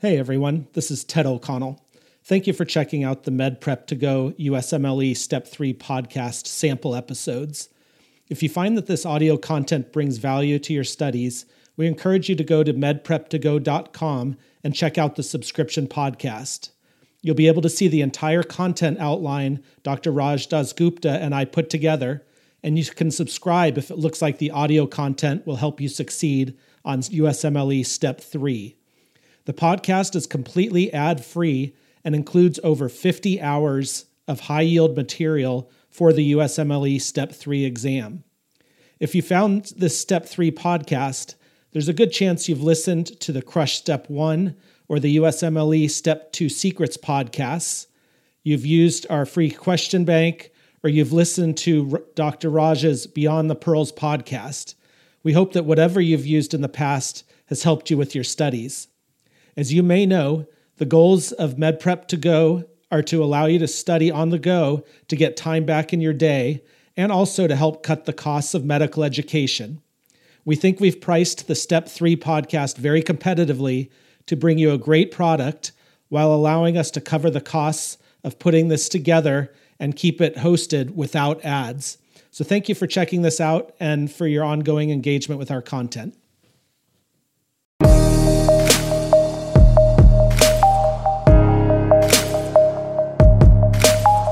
Hey everyone, this is Ted O'Connell. Thank you for checking out the Med Prep to Go USMLE Step 3 podcast sample episodes. If you find that this audio content brings value to your studies, we encourage you to go to medprep2go.com and check out the subscription podcast. You'll be able to see the entire content outline Dr. Raj Dasgupta and I put together, and you can subscribe if it looks like the audio content will help you succeed on USMLE Step 3. The podcast is completely ad free and includes over 50 hours of high yield material for the USMLE Step 3 exam. If you found this Step 3 podcast, there's a good chance you've listened to the Crush Step 1 or the USMLE Step 2 Secrets podcasts. You've used our free question bank, or you've listened to Dr. Raj's Beyond the Pearls podcast. We hope that whatever you've used in the past has helped you with your studies. As you may know, the goals of MedPrep to Go are to allow you to study on the go to get time back in your day and also to help cut the costs of medical education. We think we've priced the Step 3 podcast very competitively to bring you a great product while allowing us to cover the costs of putting this together and keep it hosted without ads. So, thank you for checking this out and for your ongoing engagement with our content.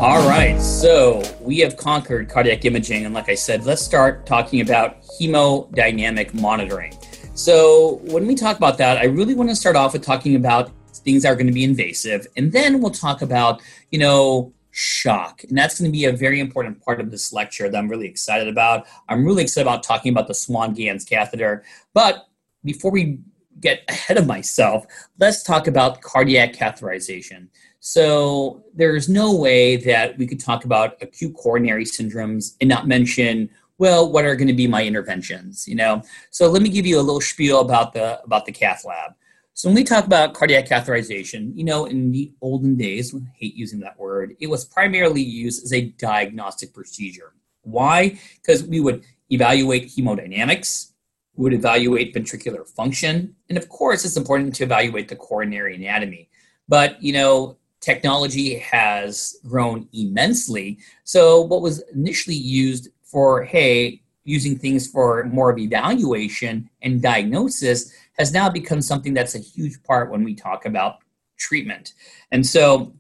All right, so we have conquered cardiac imaging, and like I said, let's start talking about hemodynamic monitoring. So, when we talk about that, I really want to start off with talking about things that are going to be invasive, and then we'll talk about, you know, shock. And that's going to be a very important part of this lecture that I'm really excited about. I'm really excited about talking about the Swan Ganz catheter. But before we get ahead of myself, let's talk about cardiac catheterization. So there's no way that we could talk about acute coronary syndromes and not mention well what are going to be my interventions you know? So let me give you a little spiel about the about the cath lab. So when we talk about cardiac catheterization you know in the olden days I hate using that word it was primarily used as a diagnostic procedure. Why? Because we would evaluate hemodynamics we would evaluate ventricular function and of course it's important to evaluate the coronary anatomy. But you know technology has grown immensely. So, what was initially used for, hey, using things for more of evaluation and diagnosis has now become something that's a huge part when we talk about treatment. And so,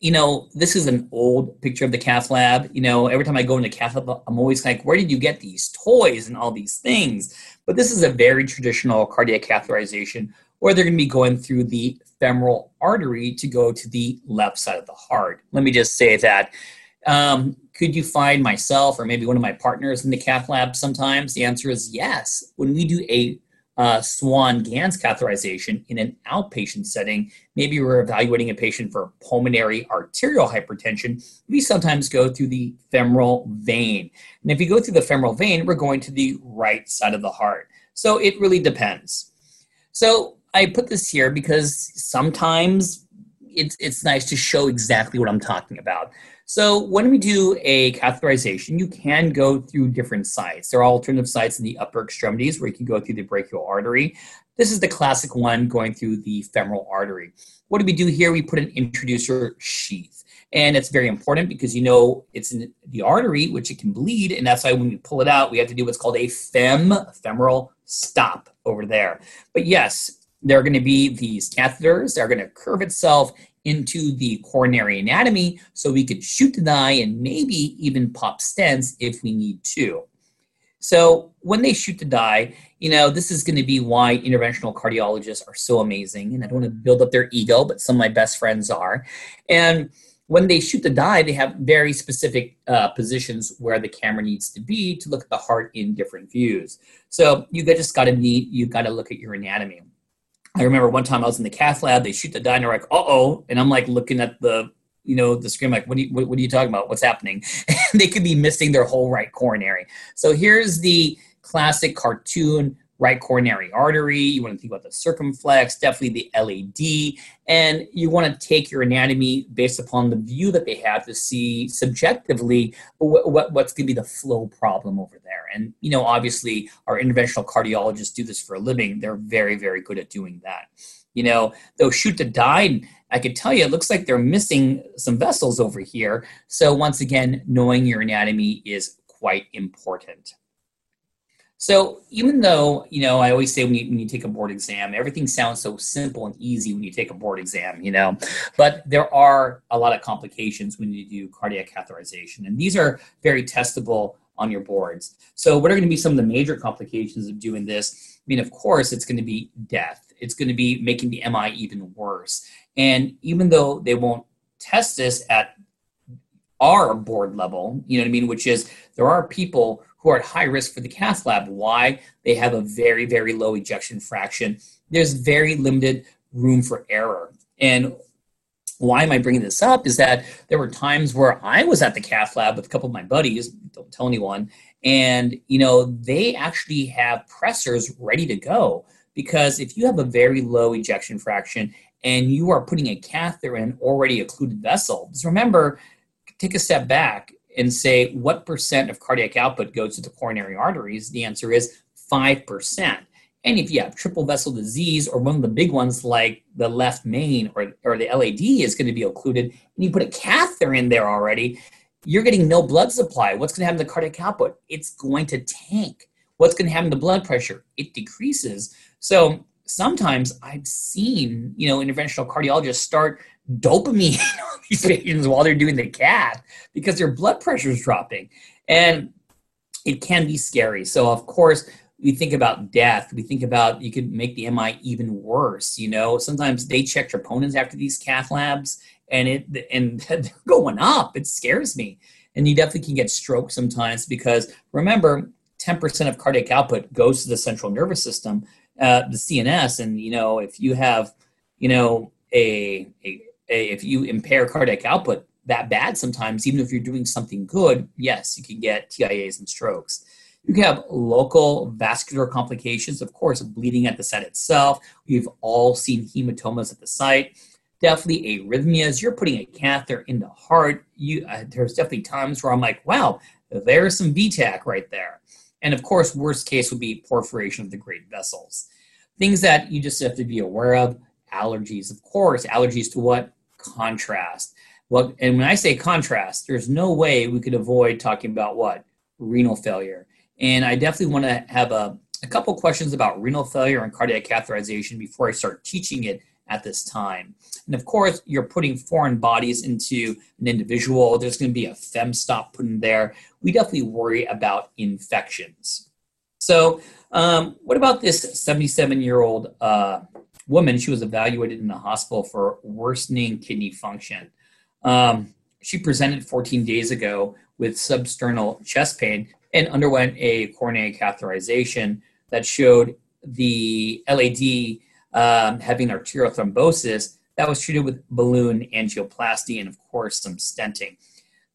you know, this is an old picture of the cath lab. You know, every time I go into cath lab, I'm always like, where did you get these toys and all these things? But this is a very traditional cardiac catheterization where they're going to be going through the femoral artery to go to the left side of the heart. Let me just say that. Um, could you find myself or maybe one of my partners in the cath lab sometimes? The answer is yes. When we do a uh, Swan Ganz catheterization in an outpatient setting, maybe we're evaluating a patient for pulmonary arterial hypertension, we sometimes go through the femoral vein. And if you go through the femoral vein, we're going to the right side of the heart. So it really depends. So I put this here because sometimes it's it's nice to show exactly what I'm talking about. So when we do a catheterization, you can go through different sites. There are alternative sites in the upper extremities where you can go through the brachial artery. This is the classic one going through the femoral artery. What do we do here? We put an introducer sheath. And it's very important because you know it's in the artery, which it can bleed. And that's why when we pull it out, we have to do what's called a fem, femoral stop over there. But yes, there are going to be these catheters that are going to curve itself into the coronary anatomy so we could shoot the dye and maybe even pop stents if we need to. So when they shoot the dye, you know, this is going to be why interventional cardiologists are so amazing. And I don't want to build up their ego, but some of my best friends are. And when they shoot the dye, they have very specific uh, positions where the camera needs to be to look at the heart in different views. So you just got to need, you got to look at your anatomy. I remember one time I was in the cath lab, they shoot the dye, and they're like, uh oh. And I'm like looking at the, you know, the screen, like, what, are you, what, what are you talking about? What's happening? They could be missing their whole right coronary. So here's the classic cartoon right coronary artery, you want to think about the circumflex, definitely the LAD, and you want to take your anatomy based upon the view that they have to see subjectively what, what what's going to be the flow problem over there. And you know, obviously, our interventional cardiologists do this for a living. They're very, very good at doing that. You know, they'll shoot the dye. I could tell you, it looks like they're missing some vessels over here. So once again, knowing your anatomy is quite important. So even though, you know, I always say when you, when you take a board exam, everything sounds so simple and easy when you take a board exam, you know, but there are a lot of complications when you do cardiac catheterization. And these are very testable on your boards. So what are going to be some of the major complications of doing this? I mean, of course, it's going to be death. It's going to be making the MI even worse. And even though they won't test this at our board level, you know what I mean, which is there are people who are at high risk for the cath lab. Why? They have a very, very low ejection fraction. There's very limited room for error. And why am I bringing this up is that there were times where I was at the cath lab with a couple of my buddies, don't tell anyone, and you know, they actually have pressors ready to go because if you have a very low ejection fraction and you are putting a catheter in already occluded vessel, just remember, take a step back and say what percent of cardiac output goes to the coronary arteries, the answer is 5%. And if you have triple vessel disease or one of the big ones like the left main or, or the LAD is going to be occluded, and you put a catheter in there already, you're getting no blood supply. What's going to happen to the cardiac output? It's going to tank. What's going to happen to blood pressure? It decreases. So sometimes I've seen, you know, interventional cardiologists start dopamine on these patients while they're doing the cath because their blood pressure is dropping. And it can be scary. So, of course, we think about death. We think about you could make the MI even worse. You know, sometimes they check troponins after these cath labs, and it and they're going up. It scares me. And you definitely can get stroke sometimes because remember, 10% of cardiac output goes to the central nervous system, uh, the CNS. And you know, if you have, you know, a, a if you impair cardiac output that bad sometimes, even if you're doing something good, yes, you can get TIAs and strokes. You can have local vascular complications, of course, bleeding at the site itself. We've all seen hematomas at the site. Definitely arrhythmias. You're putting a catheter in the heart. You, uh, there's definitely times where I'm like, wow, there's some V-tach right there. And of course, worst case would be perforation of the great vessels. Things that you just have to be aware of allergies. Of course, allergies to what? contrast. Well, and when I say contrast, there's no way we could avoid talking about what? Renal failure. And I definitely want to have a, a couple questions about renal failure and cardiac catheterization before I start teaching it at this time. And of course, you're putting foreign bodies into an individual. There's going to be a fem stop put in there. We definitely worry about infections. So, um, what about this 77 year old uh, woman, she was evaluated in the hospital for worsening kidney function. Um, she presented 14 days ago with substernal chest pain and underwent a coronary catheterization that showed the LAD um, having arterial thrombosis that was treated with balloon angioplasty and, of course, some stenting.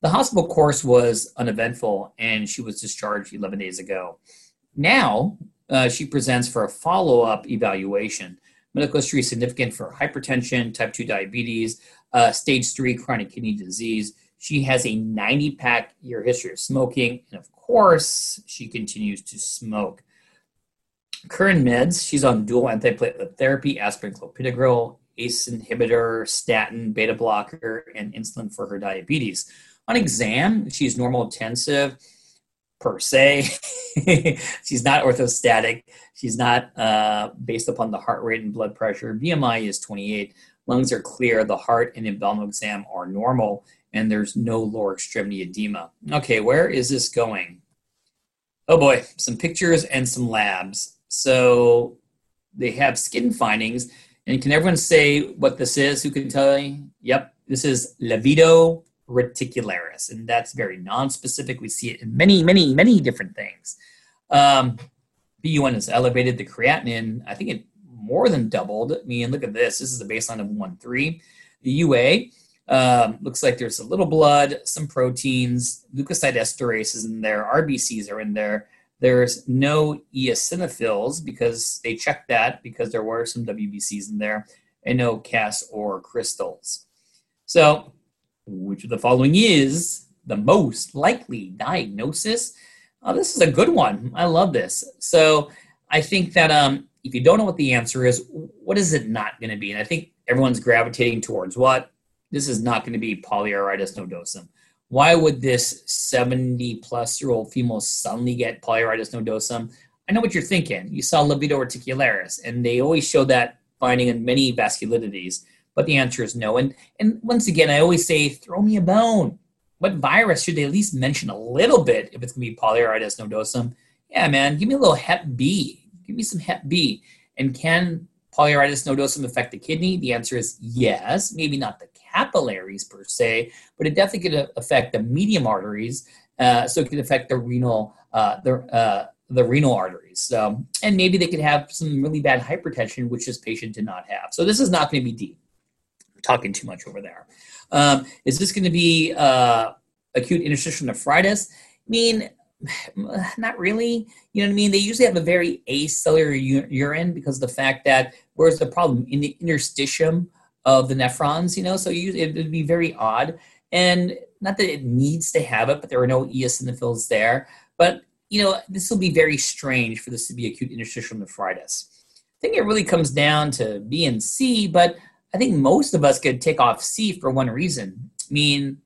The hospital course was uneventful and she was discharged 11 days ago. Now, uh, she presents for a follow up evaluation. Medical history is significant for hypertension, type 2 diabetes, uh, stage 3 chronic kidney disease. She has a 90 pack year history of smoking, and of course, she continues to smoke. Current meds, she's on dual antiplatelet therapy, aspirin, clopidogrel, ACE inhibitor, statin, beta blocker, and insulin for her diabetes. On exam, she's normotensive per se. she's not orthostatic. She's not uh, based upon the heart rate and blood pressure. BMI is 28. Lungs are clear. The heart and abdominal exam are normal, and there's no lower extremity edema. Okay, where is this going? Oh boy, some pictures and some labs. So they have skin findings. And can everyone say what this is? Who can tell me? Yep, this is livedo reticularis, and that's very non-specific. We see it in many, many, many different things. Um, BUN is elevated. The creatinine, I think it more than doubled. I mean, look at this. This is a baseline of 1.3. The UA um, looks like there's a little blood, some proteins, leukocyte esterase is in there, RBCs are in there. There's no eosinophils because they checked that because there were some WBCs in there, and no CAS or crystals. So, which of the following is the most likely diagnosis? Oh, this is a good one. I love this. So, I think that um, if you don't know what the answer is, what is it not going to be? And I think everyone's gravitating towards what? This is not going to be polyarteritis nodosum. Why would this 70 plus year old female suddenly get polyarteritis nodosum? I know what you're thinking. You saw livedo reticularis, and they always show that finding in many vasculitides, but the answer is no. And, and once again, I always say, throw me a bone. What virus should they at least mention a little bit if it's going to be polyarteritis nodosum? Yeah, man, give me a little Hep B give me some Hep B. And can polyarteritis nodosum affect the kidney? The answer is yes. Maybe not the capillaries per se, but it definitely could affect the medium arteries. Uh, so it could affect the renal, uh, the uh, the renal arteries. So, and maybe they could have some really bad hypertension, which this patient did not have. So this is not going to be deep. Talking too much over there. Um, is this going to be uh, acute interstitial nephritis? I mean, not really. You know what I mean? They usually have a very acellular u- urine because of the fact that where's the problem in the interstitium of the nephrons? You know, so you, it would be very odd. And not that it needs to have it, but there are no eosinophils there. But you know, this will be very strange for this to be acute interstitial nephritis. I think it really comes down to B and C, but I think most of us could take off C for one reason. I mean,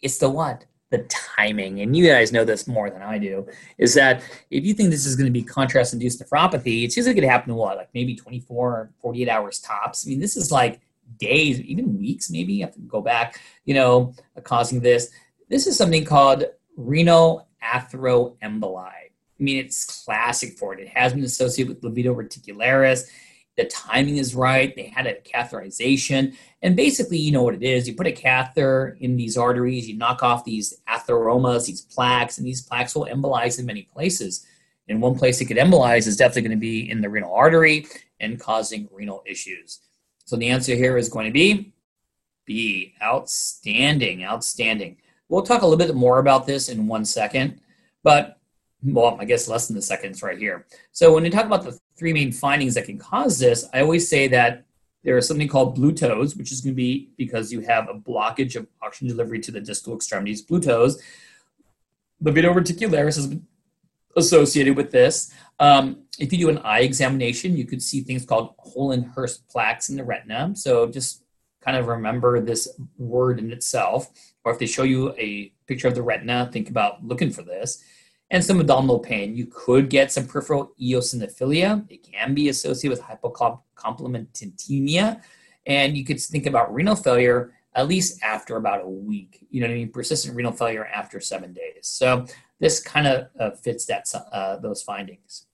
it's the what? the timing, and you guys know this more than I do, is that if you think this is going to be contrast induced nephropathy, it's usually going to happen in what, like maybe 24 or 48 hours tops. I mean, this is like days, even weeks, maybe you have to go back, you know, causing this. This is something called renal atheroemboli. I mean, it's classic for it. It has been associated with livedo reticularis the timing is right. They had a catheterization. And basically, you know what it is. You put a catheter in these arteries, you knock off these atheromas, these plaques, and these plaques will embolize in many places. And one place it could embolize is definitely going to be in the renal artery and causing renal issues. So the answer here is going to be B. Outstanding, outstanding. We'll talk a little bit more about this in one second, but well, I guess less than the seconds right here. So when we talk about the three main findings that can cause this, I always say that there is something called blue toes, which is going to be because you have a blockage of oxygen delivery to the distal extremities, blue toes. Livedo reticularis is associated with this. Um, if you do an eye examination, you could see things called Hollenhorst plaques in the retina. So just kind of remember this word in itself. Or if they show you a picture of the retina, think about looking for this and some abdominal pain. You could get some peripheral eosinophilia. It can be associated with hypocomplementemia. And you could think about renal failure at least after about a week. You know what I mean? Persistent renal failure after seven days. So this kind of uh, fits that uh, those findings.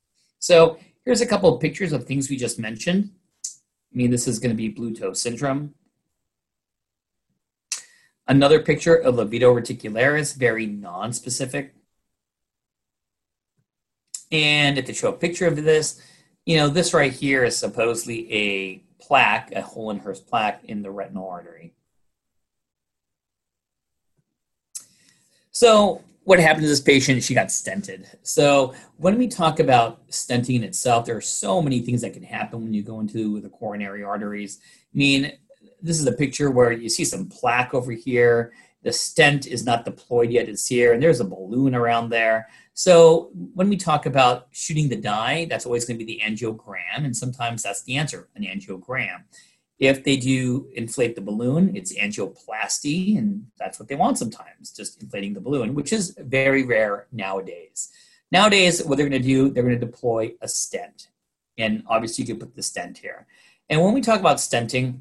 So here's a couple of pictures of things we just mentioned. I mean, this is going to be blue toe syndrome. Another picture of livedo reticularis, very non-specific. And if they show a picture of this, you know, this right here is supposedly a plaque, a Hollenhorst plaque in the retinal artery. So what happened to this patient? She got stented. So when we talk about stenting in itself, there are so many things that can happen when you go into the coronary arteries. I mean, this is a picture where you see some plaque over here. The stent is not deployed yet, it's here, and there's a balloon around there. So when we talk about shooting the dye, that's always going to be the angiogram, and sometimes that's the answer, an angiogram. If they do inflate the balloon, it's angioplasty, and that's what they want sometimes, just inflating the balloon, which is very rare nowadays. Nowadays, what they're going to do, they're going to deploy a stent. And obviously, you can put the stent here. And when we talk about stenting,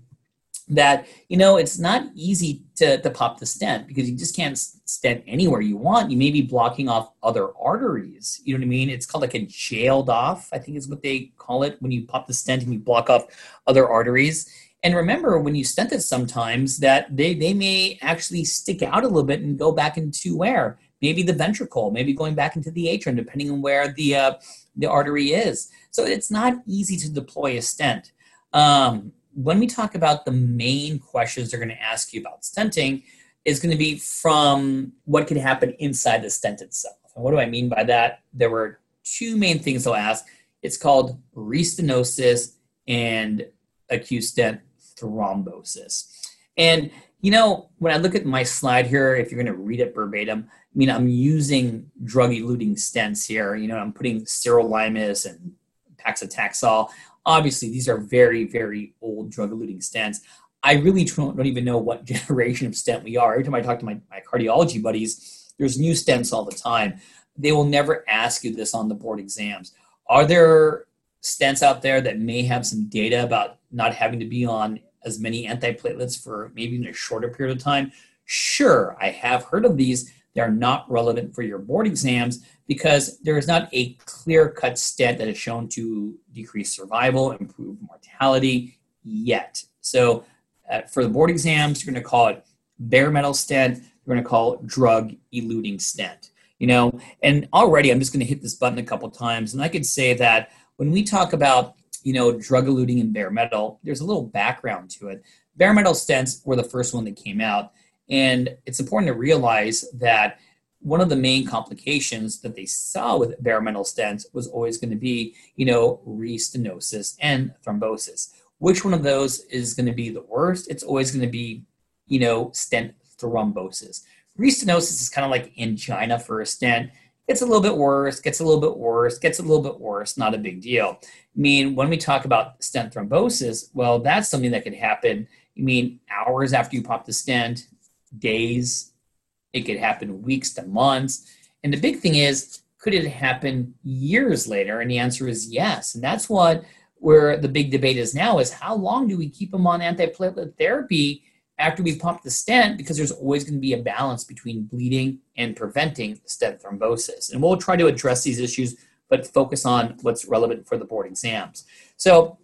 that you know it's not easy to, to pop the stent because you just can't stent anywhere you want you may be blocking off other arteries you know what i mean it's called like a jailed off i think is what they call it when you pop the stent and you block off other arteries and remember when you stent it sometimes that they, they may actually stick out a little bit and go back into where maybe the ventricle maybe going back into the atrium depending on where the uh, the artery is so it's not easy to deploy a stent um, when we talk about the main questions they're going to ask you about stenting, is going to be from what can happen inside the stent itself. And what do I mean by that? There were two main things they'll ask. It's called restenosis and acute stent thrombosis. And you know, when I look at my slide here, if you're going to read it verbatim, I mean, I'm using drug-eluting stents here. You know, I'm putting sirolimus and paclitaxel. Obviously, these are very, very old drug-eluting stents. I really don't, don't, even know what generation of stent we are. Every time I talk to my, my cardiology buddies, there's new stents all the time. They will never ask you this on the board exams. Are there stents out there that may have some data about not having to be on as many antiplatelets for maybe in a shorter period of time? Sure, I have heard of these. They're not relevant for your board exams because there is not a clear cut stent that is shown to decrease survival, improve mortality yet. So, uh, for the board exams, you're going to call it bare metal stent, you're going to call it drug eluting stent. You know, and already I'm just going to hit this button a couple times, and I could say that when we talk about you know drug eluting and bare metal, there's a little background to it. Bare metal stents were the first one that came out and it's important to realize that one of the main complications that they saw with bare metal stents was always going to be, you know, restenosis and thrombosis. Which one of those is going to be the worst? It's always going to be, you know, stent thrombosis. Restenosis is kind of like angina for a stent. It's a little bit worse, gets a little bit worse, gets a little bit worse, not a big deal. I mean, when we talk about stent thrombosis, well, that's something that can happen. I mean, hours after you pop the stent, days, it could happen weeks to months. And the big thing is, could it happen years later? And the answer is yes. And that's what where the big debate is now is how long do we keep them on antiplatelet therapy after we pump the stent because there's always going to be a balance between bleeding and preventing stent thrombosis. And we'll try to address these issues but focus on what's relevant for the board exams. So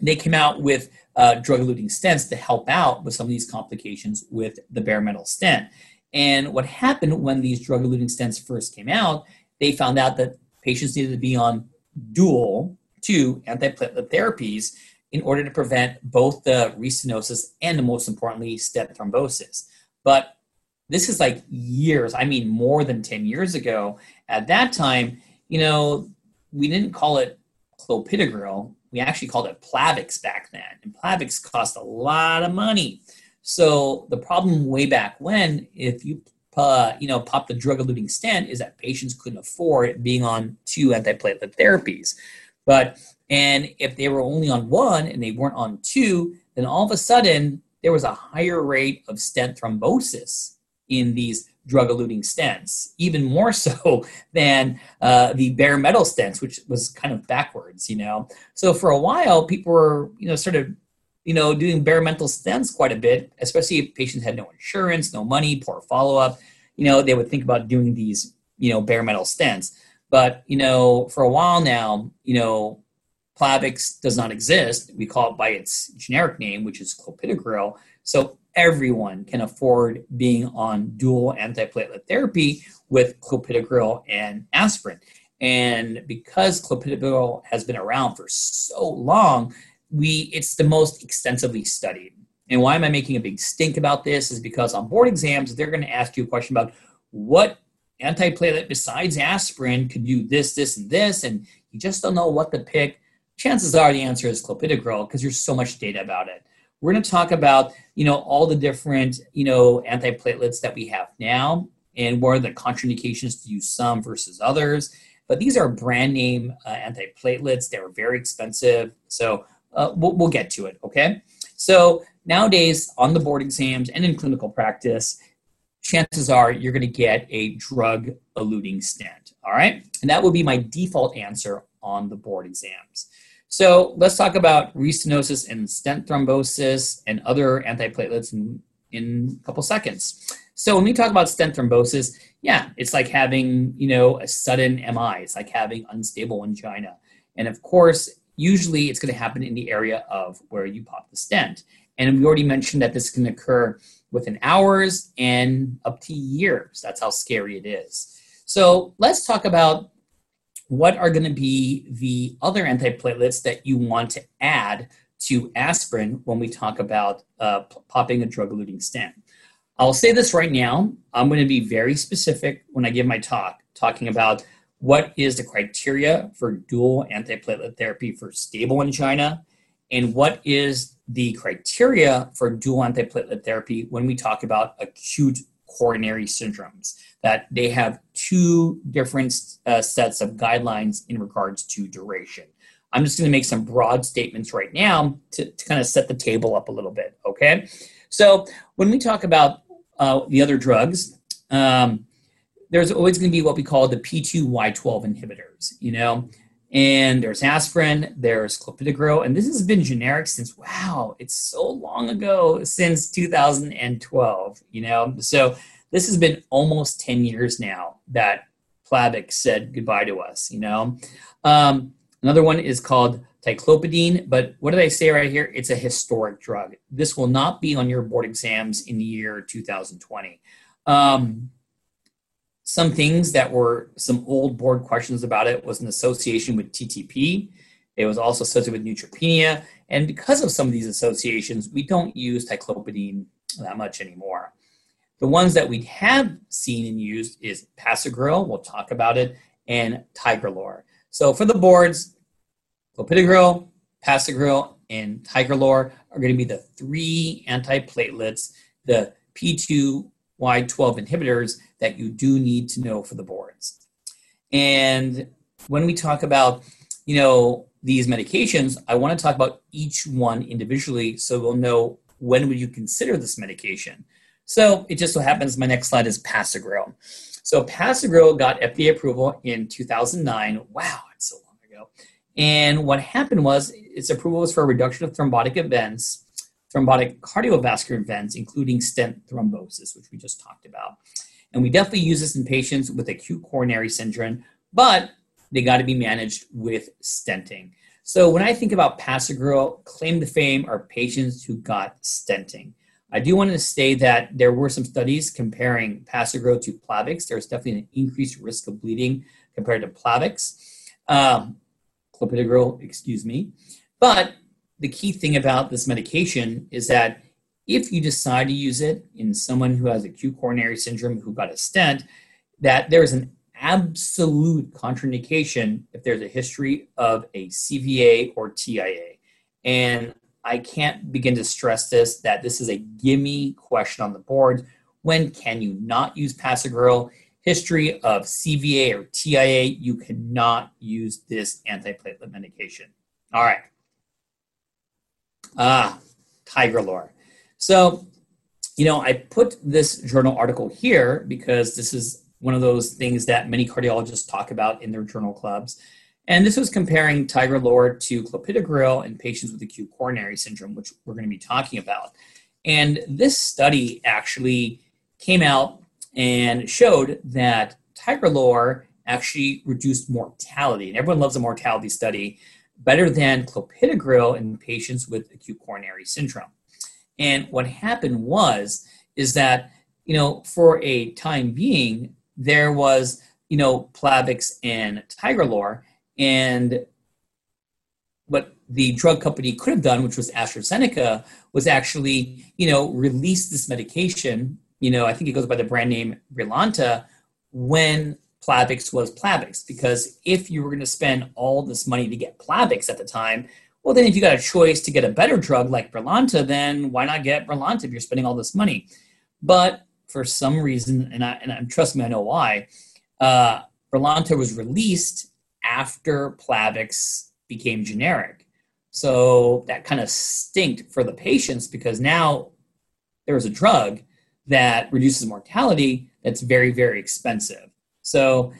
they came out with uh, drug eluting stents to help out with some of these complications with the bare metal stent. And what happened when these drug eluting stents first came out, they found out that patients needed to be on dual two antiplatelet therapies in order to prevent both the restenosis and, the most importantly, stent thrombosis. But this is like years, I mean, more than 10 years ago. At that time, you know, we didn't call it clopidogrel, we actually called it Plavix back then, and Plavix cost a lot of money. So the problem way back when, if you uh, you know pop the drug-eluting stent, is that patients couldn't afford being on two antiplatelet therapies. But and if they were only on one and they weren't on two, then all of a sudden there was a higher rate of stent thrombosis in these drug eluting stents, even more so than uh, the bare metal stents, which was kind of backwards, you know. So for a while, people were, you know, sort of, you know, doing bare metal stents quite a bit, especially if patients had no insurance, no money, poor follow up. You know, they would think about doing these, you know, bare metal stents. But you know, for a while now, you know, Plavix does not exist. We call it by its generic name, which is clopidogrel. So everyone can afford being on dual antiplatelet therapy with clopidogrel and aspirin. And because clopidogrel has been around for so long, we it's the most extensively studied. And why am I making a big stink about this? Is because on board exams, they're going to ask you a question about what antiplatelet besides aspirin could do this, this, and this, and you just don't know what to pick. Chances are the answer is clopidogrel because there's so much data about it. We're going to talk about, you know, all the different, you know, antiplatelets that we have now and what are the contraindications to use some versus others. But these are brand name uh, antiplatelets. They're very expensive. So uh, we'll, we'll get to it, okay? So nowadays on the board exams and in clinical practice, chances are you're going to get a drug eluting stent, all right? And that will be my default answer on the board exams. So let's talk about restenosis and stent thrombosis and other antiplatelets in, in a couple seconds. So when we talk about stent thrombosis, yeah, it's like having, you know, a sudden MI. It's like having unstable angina. And of course, usually it's going to happen in the area of where you pop the stent. And we already mentioned that this can occur within hours and up to years. That's how scary it is. So let's talk about what are going to be the other antiplatelets that you want to add to aspirin when we talk about uh, popping a drug eluting stent. I'll say this right now. I'm going to be very specific when I give my talk, talking about what is the criteria for dual antiplatelet therapy for stable angina, and what is the criteria for dual antiplatelet therapy when we talk about acute coronary syndromes, that they have two different uh, sets of guidelines in regards to duration. I'm just going to make some broad statements right now to, to kind of set the table up a little bit, okay? So when we talk about uh, the other drugs, um, there's always going to be what we call the P2Y12 inhibitors, you know, and there's aspirin, there's clopidogrel, and this has been generic since wow, it's so long ago since 2012, you know. So this has been almost 10 years now that Plavix said goodbye to us, you know. Um, another one is called ticlopidine, but what did I say right here? It's a historic drug. This will not be on your board exams in the year 2020. Um, some things that were some old board questions about it was an association with TTP. It was also associated with neutropenia. And because of some of these associations, we don't use ticlopidine that much anymore. The ones that we have seen and used is Prasugrel, we'll talk about it, and Ticagrelor. So for the boards, clopidogrel, Prasugrel, and Ticagrelor are going to be the three antiplatelets, the P2 Y12 inhibitors that you do need to know for the boards. And when we talk about, you know, these medications, I want to talk about each one individually so we'll know when would you consider this medication. So it just so happens my next slide is Prasugrel. So Prasugrel got FDA approval in 2009. Wow, it's so long ago. And what happened was its approval was for a reduction of thrombotic events thrombotic cardiovascular events, including stent thrombosis, which we just talked about. And we definitely use this in patients with acute coronary syndrome, but they got to be managed with stenting. So when I think about Prasugrel, claim to fame are patients who got stenting. I do want to say that there were some studies comparing Prasugrel to Plavix. There's definitely an increased risk of bleeding compared to Plavix, um, clopidogrel, excuse me. But the key thing about this medication is that if you decide to use it in someone who has acute coronary syndrome who got a stent, that there is an absolute contraindication if there's a history of a CVA or TIA. And I can't begin to stress this that this is a gimme question on the board. When can you not use Prasugrel? History of CVA or TIA, you cannot use this antiplatelet medication. All right. Ah, Ticagrelor. So, you know, I put this journal article here because this is one of those things that many cardiologists talk about in their journal clubs. And this was comparing Ticagrelor to clopidogrel in patients with acute coronary syndrome, which we're going to be talking about. And this study actually came out and showed that Ticagrelor actually reduced mortality. And everyone loves a mortality study better than clopidogrel in patients with acute coronary syndrome. And what happened was is that you know for a time being there was you know Plavix and Ticagrelor, and what the drug company could have done, which was AstraZeneca, was actually you know release this medication. You know, I think it goes by the brand name Brilinta when Plavix was Plavix because if you were going to spend all this money to get Plavix at the time, well, then if you got a choice to get a better drug like Brilinta, then why not get Brilinta if you're spending all this money? But for some reason, and I and I'm trust me, I know why. Uh, Brilinta was released after Plavix became generic, so that kind of stinked for the patients because now there was a drug that reduces mortality that's very very expensive. So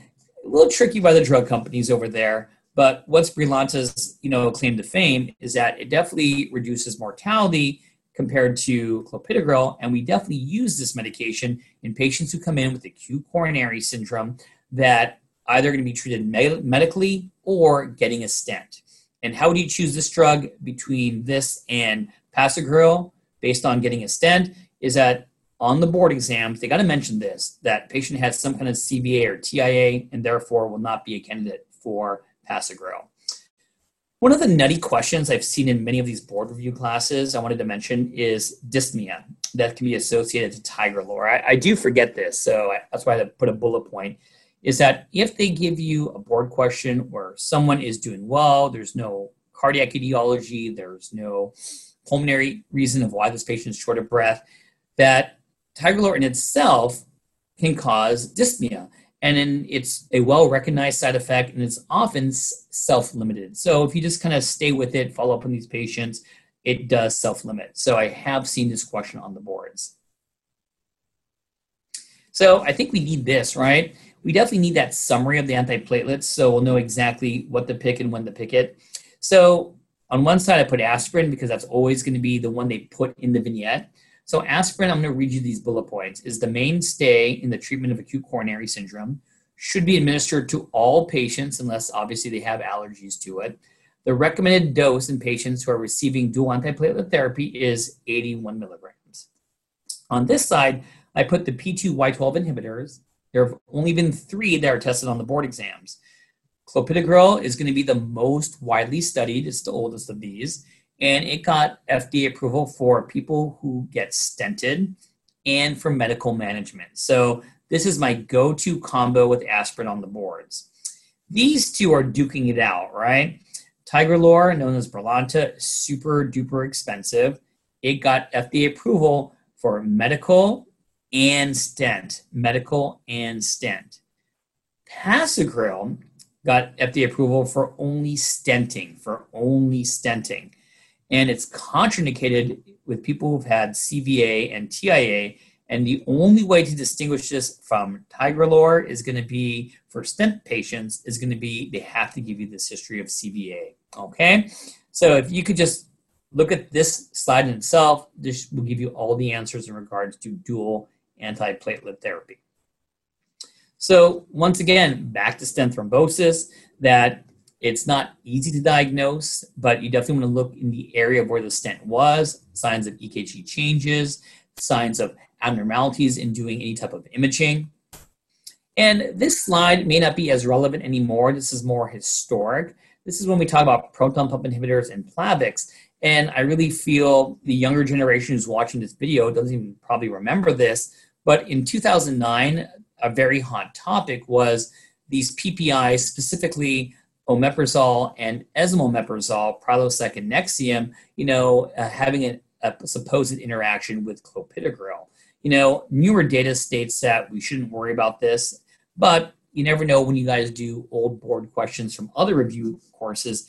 a little tricky by the drug companies over there. But what's Brilinta's you know claim to fame is that it definitely reduces mortality compared to clopidogrel, and we definitely use this medication in patients who come in with acute coronary syndrome that either going to be treated med- medically or getting a stent. And how do you choose this drug between this and Prasugrel based on getting a stent? Is that on the board exams, they got to mention this that patient has some kind of CVA or TIA and therefore will not be a candidate for Prasugrel. One of the nutty questions I've seen in many of these board review classes I wanted to mention is dyspnea that can be associated to Ticagrelor. I, I do forget this, so I, that's why I put a bullet point. is that if they give you a board question where someone is doing well, there's no cardiac etiology, there's no pulmonary reason of why this patient is short of breath, that ticagrelor in itself can cause dyspnea. And it's a well recognized side effect and it's often self limited. So if you just kind of stay with it, follow up on these patients, it does self limit. So I have seen this question on the boards. So I think we need this, right? We definitely need that summary of the antiplatelets so we'll know exactly what to pick and when to pick it. So on one side, I put aspirin because that's always going to be the one they put in the vignette. So aspirin, I'm going to read you these bullet points, is the mainstay in the treatment of acute coronary syndrome, should be administered to all patients unless obviously they have allergies to it. The recommended dose in patients who are receiving dual antiplatelet therapy is 81 milligrams. On this side, I put the P2Y12 inhibitors. There have only been three that are tested on the board exams. Clopidogrel is going to be the most widely studied, it's the oldest of these, and it got FDA approval for people who get stented and for medical management. So this is my go-to combo with aspirin on the boards. These two are duking it out, right? Ticagrelor, known as Brilinta, super duper expensive. It got FDA approval for medical and stent, medical and stent. Prasugrel got FDA approval for only stenting, for only stenting. And it's contraindicated with people who've had CVA and TIA. And the only way to distinguish this from Ticagrelor is going to be for stent patients is going to be they have to give you this history of CVA. Okay, so if you could just look at this slide in itself, this will give you all the answers in regards to dual antiplatelet therapy. So once again, back to stent thrombosis, that it's not easy to diagnose, but you definitely want to look in the area of where the stent was, signs of EKG changes, signs of abnormalities in doing any type of imaging. And this slide may not be as relevant anymore. This is more historic. This is when we talk about proton pump inhibitors and Plavix. And I really feel the younger generation who's watching this video doesn't even probably remember this, but in 2009, a very hot topic was these PPIs, specifically omeprazole and esomeprazole, Prilosec and Nexium, you know, uh, having a, a, supposed interaction with clopidogrel. You know, newer data states that we shouldn't worry about this, but you never know when you guys do old board questions from other review courses.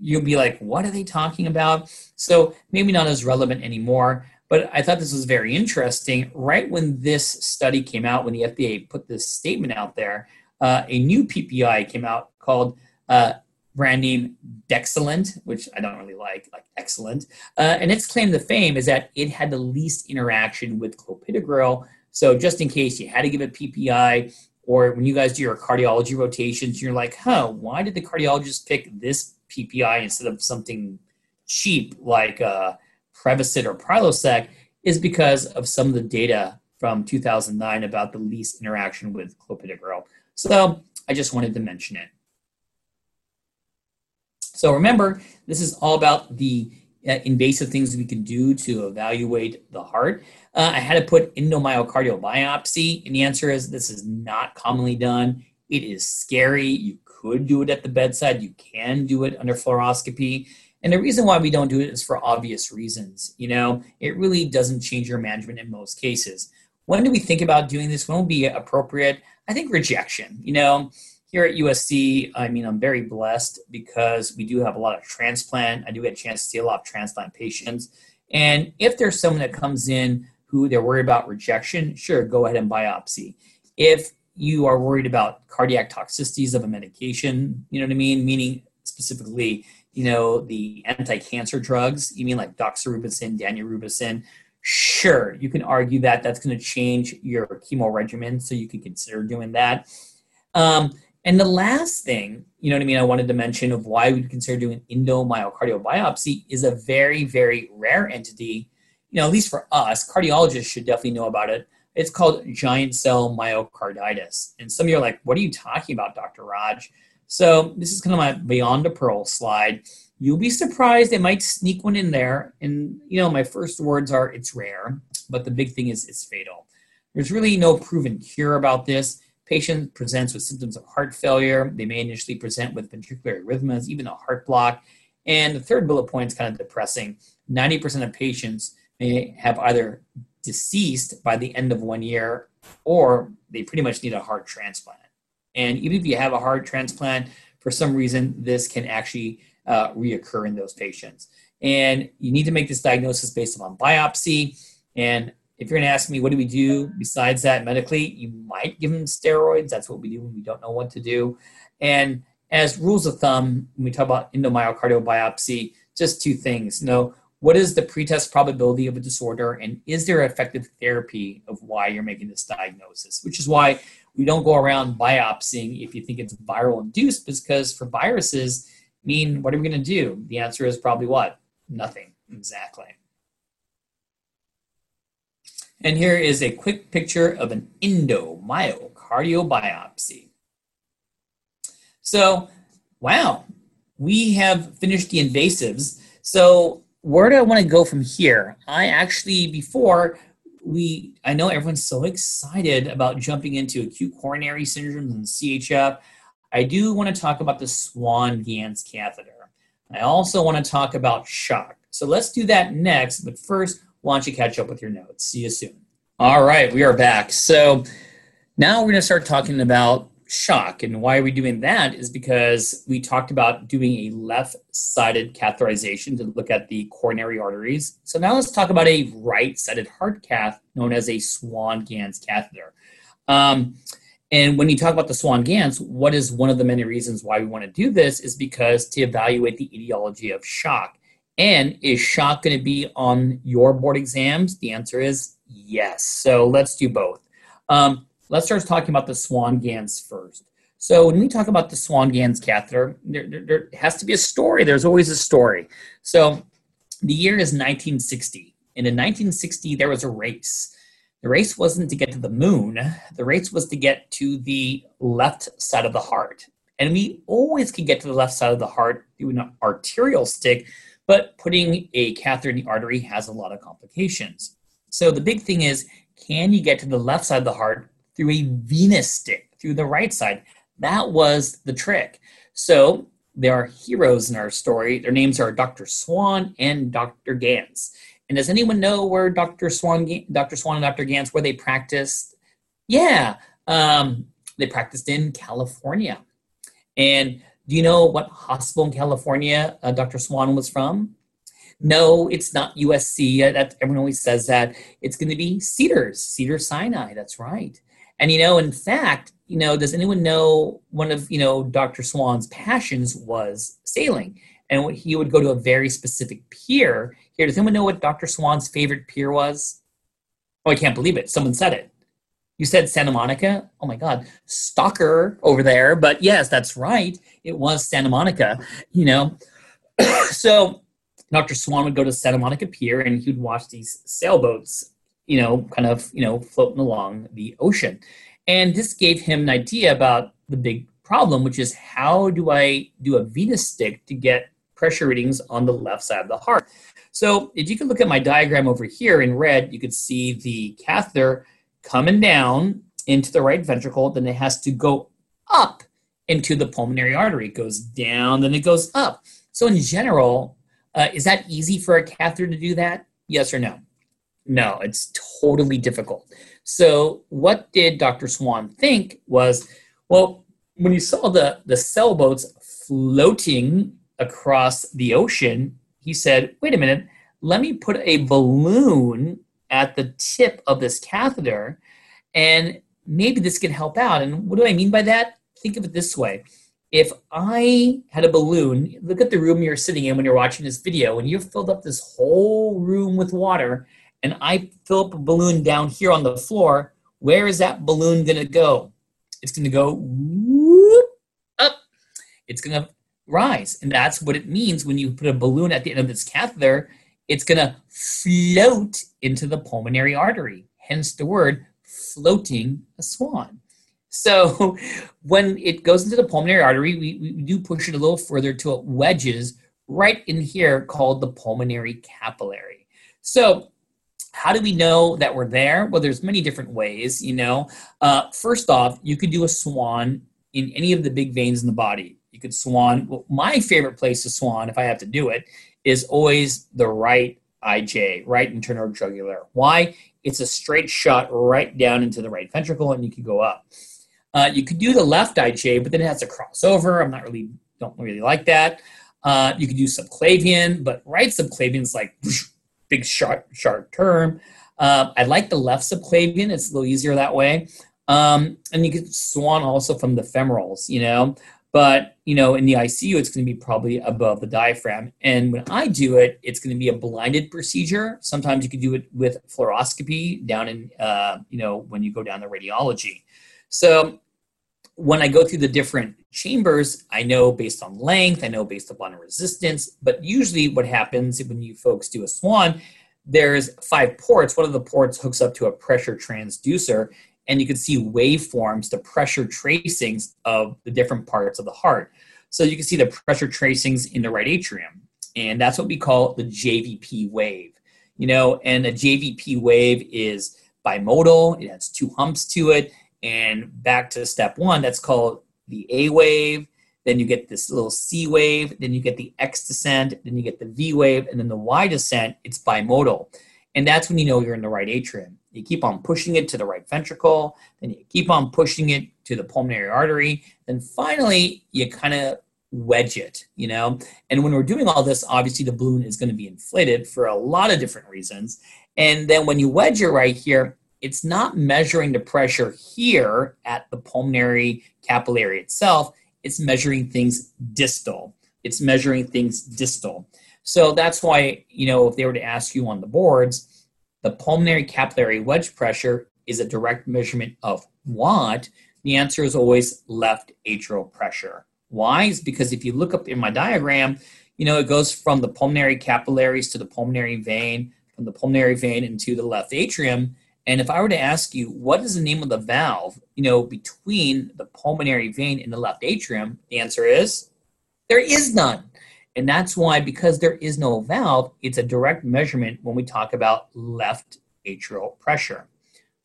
You'll be like, what are they talking about? So maybe not as relevant anymore. But I thought this was very interesting. Right when this study came out, when the FDA put this statement out there, uh, a new PPI came out called uh, brand name Dexilant, which I don't really like, like excellent. Uh, and its claim to fame is that it had the least interaction with clopidogrel. So just in case you had to give a PPI, or when you guys do your cardiology rotations, you're like, huh, why did the cardiologist pick this PPI instead of something cheap like uh, Prevacid or Prilosec is because of some of the data from 2009 about the least interaction with clopidogrel. So I just wanted to mention it. So remember, this is all about the uh, invasive things we can do to evaluate the heart. Uh, I had to put endomyocardial biopsy, and the answer is this is not commonly done. It is scary. You could do it at the bedside. You can do it under fluoroscopy. And the reason why we don't do it is for obvious reasons. You know, it really doesn't change your management in most cases. When do we think about doing this? When will be appropriate? I think rejection. You know, here at USC, I mean, I'm very blessed because we do have a lot of transplant. I do get a chance to see a lot of transplant patients. And if there's someone that comes in who they're worried about rejection, sure, go ahead and biopsy. If you are worried about cardiac toxicities of a medication, you know what I mean? Meaning specifically you know, the anti-cancer drugs, you mean like doxorubicin, daunorubicin, sure, you can argue that that's going to change your chemo regimen, so you can consider doing that. Um, and the last thing, you know what I mean, I wanted to mention of why we consider doing endomyocardial biopsy is a very, very rare entity. You know, at least for us, cardiologists should definitely know about it. It's called giant cell myocarditis. And some of you are like, what are you talking about, Dr. Raj? So this is kind of my beyond a pearl slide. You'll be surprised they might sneak one in there. And you know, my first words are it's rare, but the big thing is it's fatal. There's really no proven cure about this. Patient presents with symptoms of heart failure. They may initially present with ventricular arrhythmias, even a heart block. And the third bullet point is kind of depressing. 90% of patients may have either deceased by the end of one year or they pretty much need a heart transplant. And even if you have a heart transplant, for some reason, this can actually uh, reoccur in those patients. And you need to make this diagnosis based upon biopsy. And if you're going to ask me, what do we do besides that medically? You might give them steroids. That's what we do when we don't know what to do. And as rules of thumb, when we talk about endomyocardial biopsy, just two things. You know, what is the pretest probability of a disorder, and is there effective therapy of why you're making this diagnosis? Which is why we don't go around biopsying if you think it's viral induced, because for viruses, mean what are we going to do? The answer is probably what? Nothing. Exactly. And here is a quick picture of an endomyocardial biopsy. So, wow, we have finished the invasives. So, where do I want to go from here? I actually, before we, I know everyone's so excited about jumping into acute coronary syndromes and CHF. I do want to talk about the Swan Ganz catheter. I also want to talk about shock. So let's do that next. But first, why don't you catch up with your notes? See you soon. All right, we are back. So now we're going to start talking about shock. And why are we doing that is because we talked about doing a left sided catheterization to look at the coronary arteries. So now let's talk about a right sided heart cath known as a Swan Ganz catheter. Um, and when you talk about the Swan Ganz, what is one of the many reasons why we want to do this is because to evaluate the etiology of shock. And is shock going to be on your board exams? The answer is yes. So let's do both. Um, let's start talking about the Swan Ganz first. So when we talk about the Swan Ganz catheter, there, there, there, has to be a story. There's always a story. So the year is 1960. And in 1960, there was a race. The race wasn't to get to the moon. The race was to get to the left side of the heart. And we always can get to the left side of the heart through an arterial stick, but putting a catheter in the artery has a lot of complications. So the big thing is, can you get to the left side of the heart through a venous stick, through the right side? That was the trick. So there are heroes in our story. Their names are Dr. Swan and Dr. Ganz. And does anyone know where Dr. Swan, Dr. Swan and Dr. Ganz, where they practiced? Yeah, um, they practiced in California. And do you know what hospital in California uh, Dr. Swan was from? No, it's not USC. Uh, that everyone always says that. It's going to be Cedars, Cedar Sinai. That's right. And you know, in fact, you know, does anyone know one of you know Dr. Swan's passions was sailing, and he would go to a very specific pier. Here, does anyone know what Dr. Swan's favorite pier was? Oh, I can't believe it. Someone said it. You said Santa Monica? Oh my God, stalker over there. But yes, that's right. It was Santa Monica, you know. so Dr. Swan would go to Santa Monica Pier and he would watch these sailboats, you know, kind of, you know, floating along the ocean. And this gave him an idea about the big problem, which is how do I do a venous stick to get pressure readings on the left side of the heart? So if you can look at my diagram over here in red, you could see the catheter coming down into the right ventricle, then it has to go up into the pulmonary artery. It goes down, then it goes up. So in general, uh, is that easy for a catheter to do that? Yes or no? No, it's totally difficult. So what did Dr. Swan think was, well, when he saw the, the sailboats floating across the ocean, he said, wait a minute, let me put a balloon at the tip of this catheter and maybe this can help out. And what do I mean by that? Think of it this way. If I had a balloon, look at the room you're sitting in when you're watching this video, and you've filled up this whole room with water, and I fill up a balloon down here on the floor, where is that balloon going to go? It's going to go whoop, up. It's going to rise. And that's what it means when you put a balloon at the end of this catheter it's going to float into the pulmonary artery, hence the word floating a swan. So when it goes into the pulmonary artery, we, we do push it a little further till it wedges right in here called the pulmonary capillary. So how do we know that we're there? Well, there's many different ways, you know. Uh, first off, you could do a swan in any of the big veins in the body. You could swan. Well, my favorite place to swan, if I have to do it, is always the right IJ, right internal jugular. Why? It's a straight shot right down into the right ventricle, and you can go up. Uh, you could do the left IJ, but then it has to cross over. I'm not really, don't really like that. Uh, you could do subclavian, but right subclavian is like whoosh, big sharp, sharp turn. Uh, I like the left subclavian; it's a little easier that way. Um, and you could swan also from the femorals, you know. But you know, in the ICU, it's going to be probably above the diaphragm. And when I do it, it's going to be a blinded procedure. Sometimes you can do it with fluoroscopy down in, uh, you know, when you go down the radiology. So when I go through the different chambers, I know based on length, I know based upon resistance, but usually what happens when you folks do a swan, there's five ports. One of the ports hooks up to a pressure transducer, and you can see waveforms, the pressure tracings of the different parts of the heart. So you can see the pressure tracings in the right atrium, and that's what we call the JVP wave. You know, and a JVP wave is bimodal, it has two humps to it and back to step one, that's called the A wave. Then you get this little C wave. Then you get the X descent. Then you get the V wave. And then the Y descent, it's bimodal. And that's when you know you're in the right atrium. You keep on pushing it to the right ventricle. Then you keep on pushing it to the pulmonary artery. Then finally, you kind of wedge it, you know? And when we're doing all this, obviously the balloon is going to be inflated for a lot of different reasons. And then when you wedge it right here, it's not measuring the pressure here at the pulmonary capillary itself, it's measuring things distal. It's measuring things distal. So that's why, you know, if they were to ask you on the boards, the pulmonary capillary wedge pressure is a direct measurement of what? The answer is always left atrial pressure. Why? Is because if you look up in my diagram, you know, it goes from the pulmonary capillaries to the pulmonary vein, from the pulmonary vein into the left atrium. And if I were to ask you, what is the name of the valve, you know, between the pulmonary vein and the left atrium, the answer is there is none. And that's why, because there is no valve, it's a direct measurement when we talk about left atrial pressure.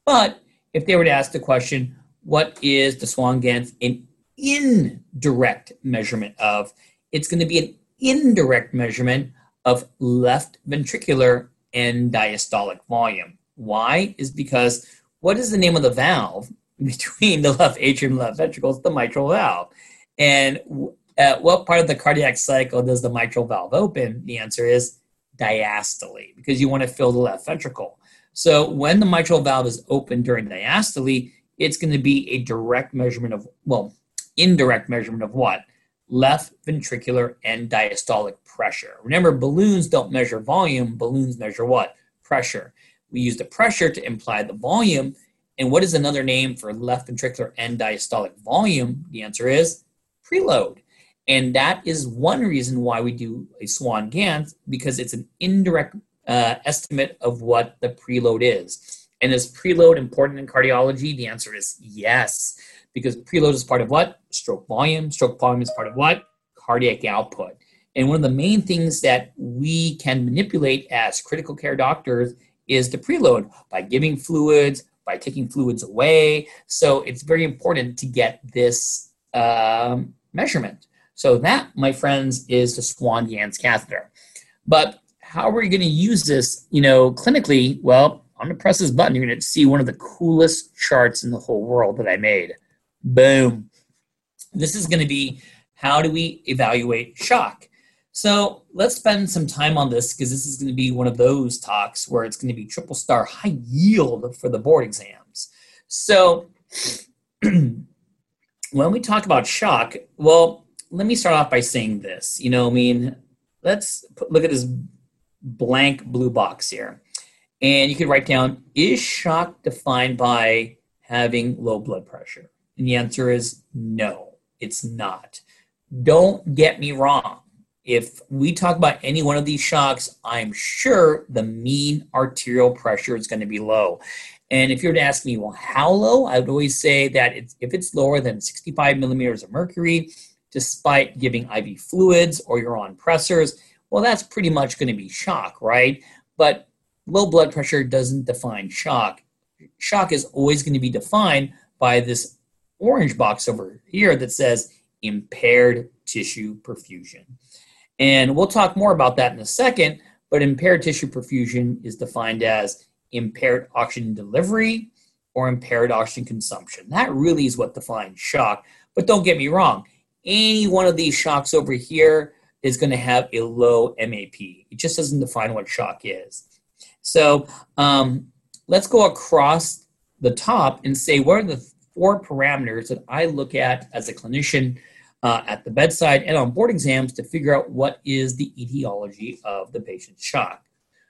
But if they were to ask the question, what is the Swan-Ganz an indirect measurement of? It's going to be an indirect measurement of left ventricular end diastolic volume. Why? Is because what is the name of the valve between the left atrium and left ventricle? It's the mitral valve. And at what part of the cardiac cycle does the mitral valve open? The answer is diastole, because you want to fill the left ventricle. So when the mitral valve is open during diastole, it's going to be a direct measurement of, well, indirect measurement of what? Left ventricular end diastolic pressure. Remember, balloons don't measure volume, balloons measure what? Pressure. We use the pressure to imply the volume. And what is another name for left ventricular end diastolic volume? The answer is preload. And that is one reason why we do a Swan Ganz because it's an indirect uh, estimate of what the preload is. And is preload important in cardiology? The answer is yes, because preload is part of what? Stroke volume. Stroke volume is part of what? Cardiac output. And one of the main things that we can manipulate as critical care doctors is the preload by giving fluids, by taking fluids away. So it's very important to get this um, measurement. So that, my friends, is the Swan-Ganz catheter. But how are we going to use this, you know, clinically? Well, I'm going to press this button. You're going to see one of the coolest charts in the whole world that I made. Boom. This is going to be how do we evaluate shock? So let's spend some time on this because this is going to be one of those talks where it's going to be triple star high yield for the board exams. So when we talk about shock, well, let me start off by saying this. You know, I mean, let's put, look at this blank blue box here. And you could write down Is shock defined by having low blood pressure? And the answer is no, it's not. Don't get me wrong if we talk about any one of these shocks, I'm sure the mean arterial pressure is going to be low. And if you were to ask me, well, how low? I would always say that it's, if it's lower than 65 millimeters of mercury, despite giving IV fluids or you're on pressors, well, that's pretty much going to be shock, right? But low blood pressure doesn't define shock. Shock is always going to be defined by this orange box over here that says impaired tissue perfusion. And we'll talk more about that in a second, but impaired tissue perfusion is defined as impaired oxygen delivery or impaired oxygen consumption. That really is what defines shock. But don't get me wrong, any one of these shocks over here is going to have a low MAP. It just doesn't define what shock is. So um, let's go across the top and say what are the four parameters that I look at as a clinician uh, at the bedside and on board exams to figure out what is the etiology of the patient's shock.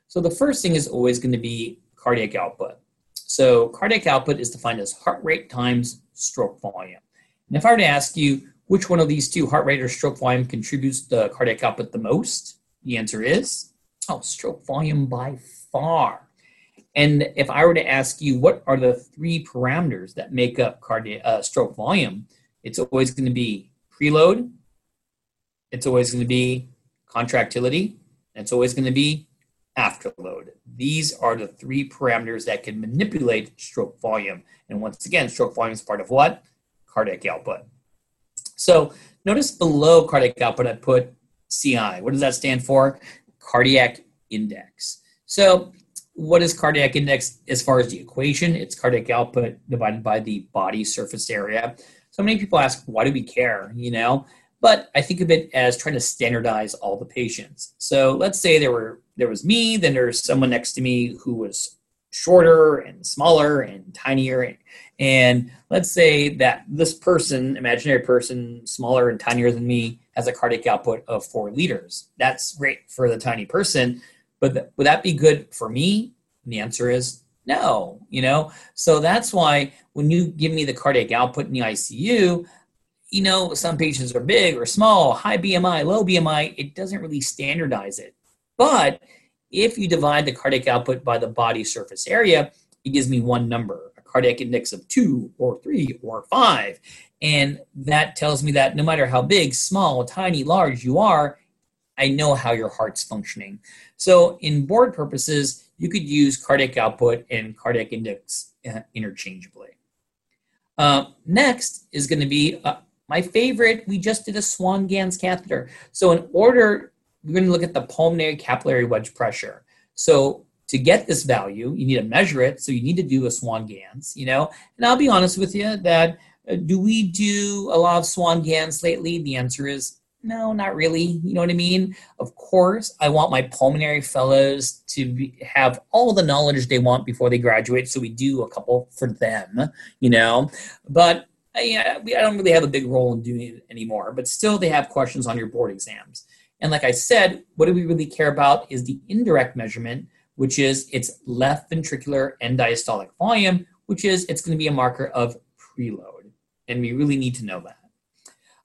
So the first thing is always going to be cardiac output. So cardiac output is defined as heart rate times stroke volume. And if I were to ask you which one of these two, heart rate or stroke volume, contributes to cardiac output the most, the answer is, oh, stroke volume by far. And if I were to ask you what are the three parameters that make up cardiac uh, stroke volume, it's always going to be preload, it's always going to be contractility, and it's always going to be afterload. These are the three parameters that can manipulate stroke volume. And once again, stroke volume is part of what? Cardiac output. So notice below cardiac output, I put CI. What does that stand for? Cardiac index. So what is cardiac index as far as the equation? It's cardiac output divided by the body surface area. So many people ask, why do we care? You know, but I think of it as trying to standardize all the patients. So let's say there were there was me, then there's someone next to me who was shorter and smaller and tinier, and let's say that this person, imaginary person, smaller and tinier than me, has a cardiac output of four liters. That's great for the tiny person, but th- would that be good for me? And the answer is no. You know, so that's why when you give me the cardiac output in the ICU, you know, some patients are big or small, high BMI, low BMI. It doesn't really standardize it. But if you divide the cardiac output by the body surface area, it gives me one number, cardiac index of two or three or five. And that tells me that no matter how big, small, tiny, large you are, I know how your heart's functioning. So, in board purposes, you could use cardiac output and cardiac index uh, interchangeably. Uh, next is going to be uh, my favorite. We just did a Swan Ganz catheter. So, in order, we're going to look at the pulmonary capillary wedge pressure. So, to get this value, you need to measure it. So, you need to do a Swan Ganz, you know. And I'll be honest with you that uh, do we do a lot of Swan Ganz lately? The answer is no, not really. You know what I mean? Of course, I want my pulmonary fellows to be, have all the knowledge they want before they graduate. So we do a couple for them, you know. But uh, yeah, I don't really have a big role in doing it anymore. But still, they have questions on your board exams. And like I said, what do we really care about is the indirect measurement, which is its left ventricular end diastolic volume, which is it's going to be a marker of preload. And we really need to know that.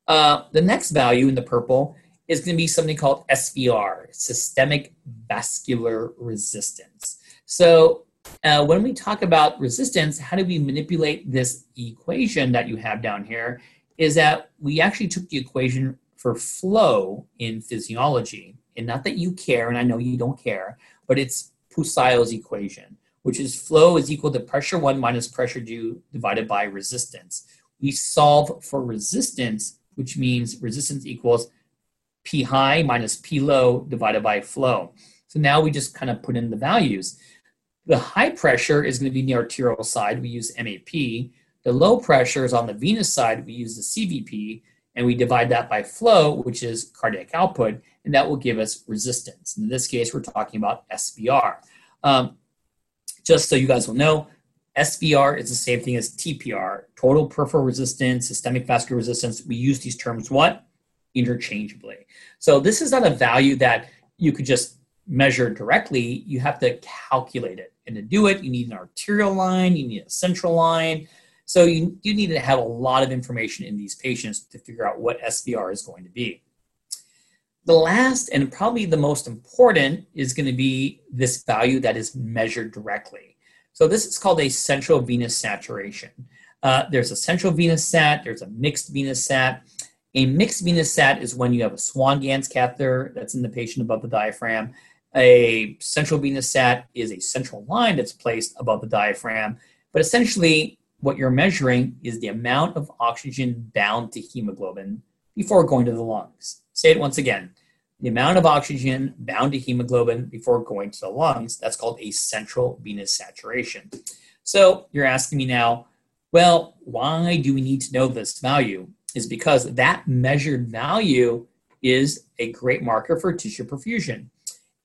Uh, the next value in the purple is going to be something called SVR, systemic vascular resistance. So uh, when we talk about resistance, how do we manipulate this equation that you have down here? Is that we actually took the equation for flow in physiology. And not that you care, and I know you don't care, but it's Poiseuille's equation, which is flow is equal to pressure one minus pressure two divided by resistance. We solve for resistance which means resistance equals P high minus P low divided by flow. So now we just kind of put in the values. The high pressure is going to be the arterial side. We use MAP. The low pressure is on the venous side. We use the CVP, and we divide that by flow, which is cardiac output, and that will give us resistance. In this case, we're talking about SVR. Um, just so you guys will know, SVR is the same thing as TPR, total peripheral resistance, systemic vascular resistance. We use these terms what? Interchangeably. So this is not a value that you could just measure directly. You have to calculate it. And to do it, you need an arterial line, you need a central line. So you, you need to have a lot of information in these patients to figure out what SVR is going to be. The last and probably the most important is going to be this value that is measured directly. So this is called a central venous saturation. Uh, there's a central venous sat, there's a mixed venous sat. A mixed venous sat is when you have a Swan Ganz catheter that's in the patient above the diaphragm. A central venous sat is a central line that's placed above the diaphragm, but essentially what you're measuring is the amount of oxygen bound to hemoglobin before going to the lungs. Say it once again. The amount of oxygen bound to hemoglobin before going to the lungs, that's called a central venous saturation. So you're asking me now, well, why do we need to know this value? Is because that measured value is a great marker for tissue perfusion.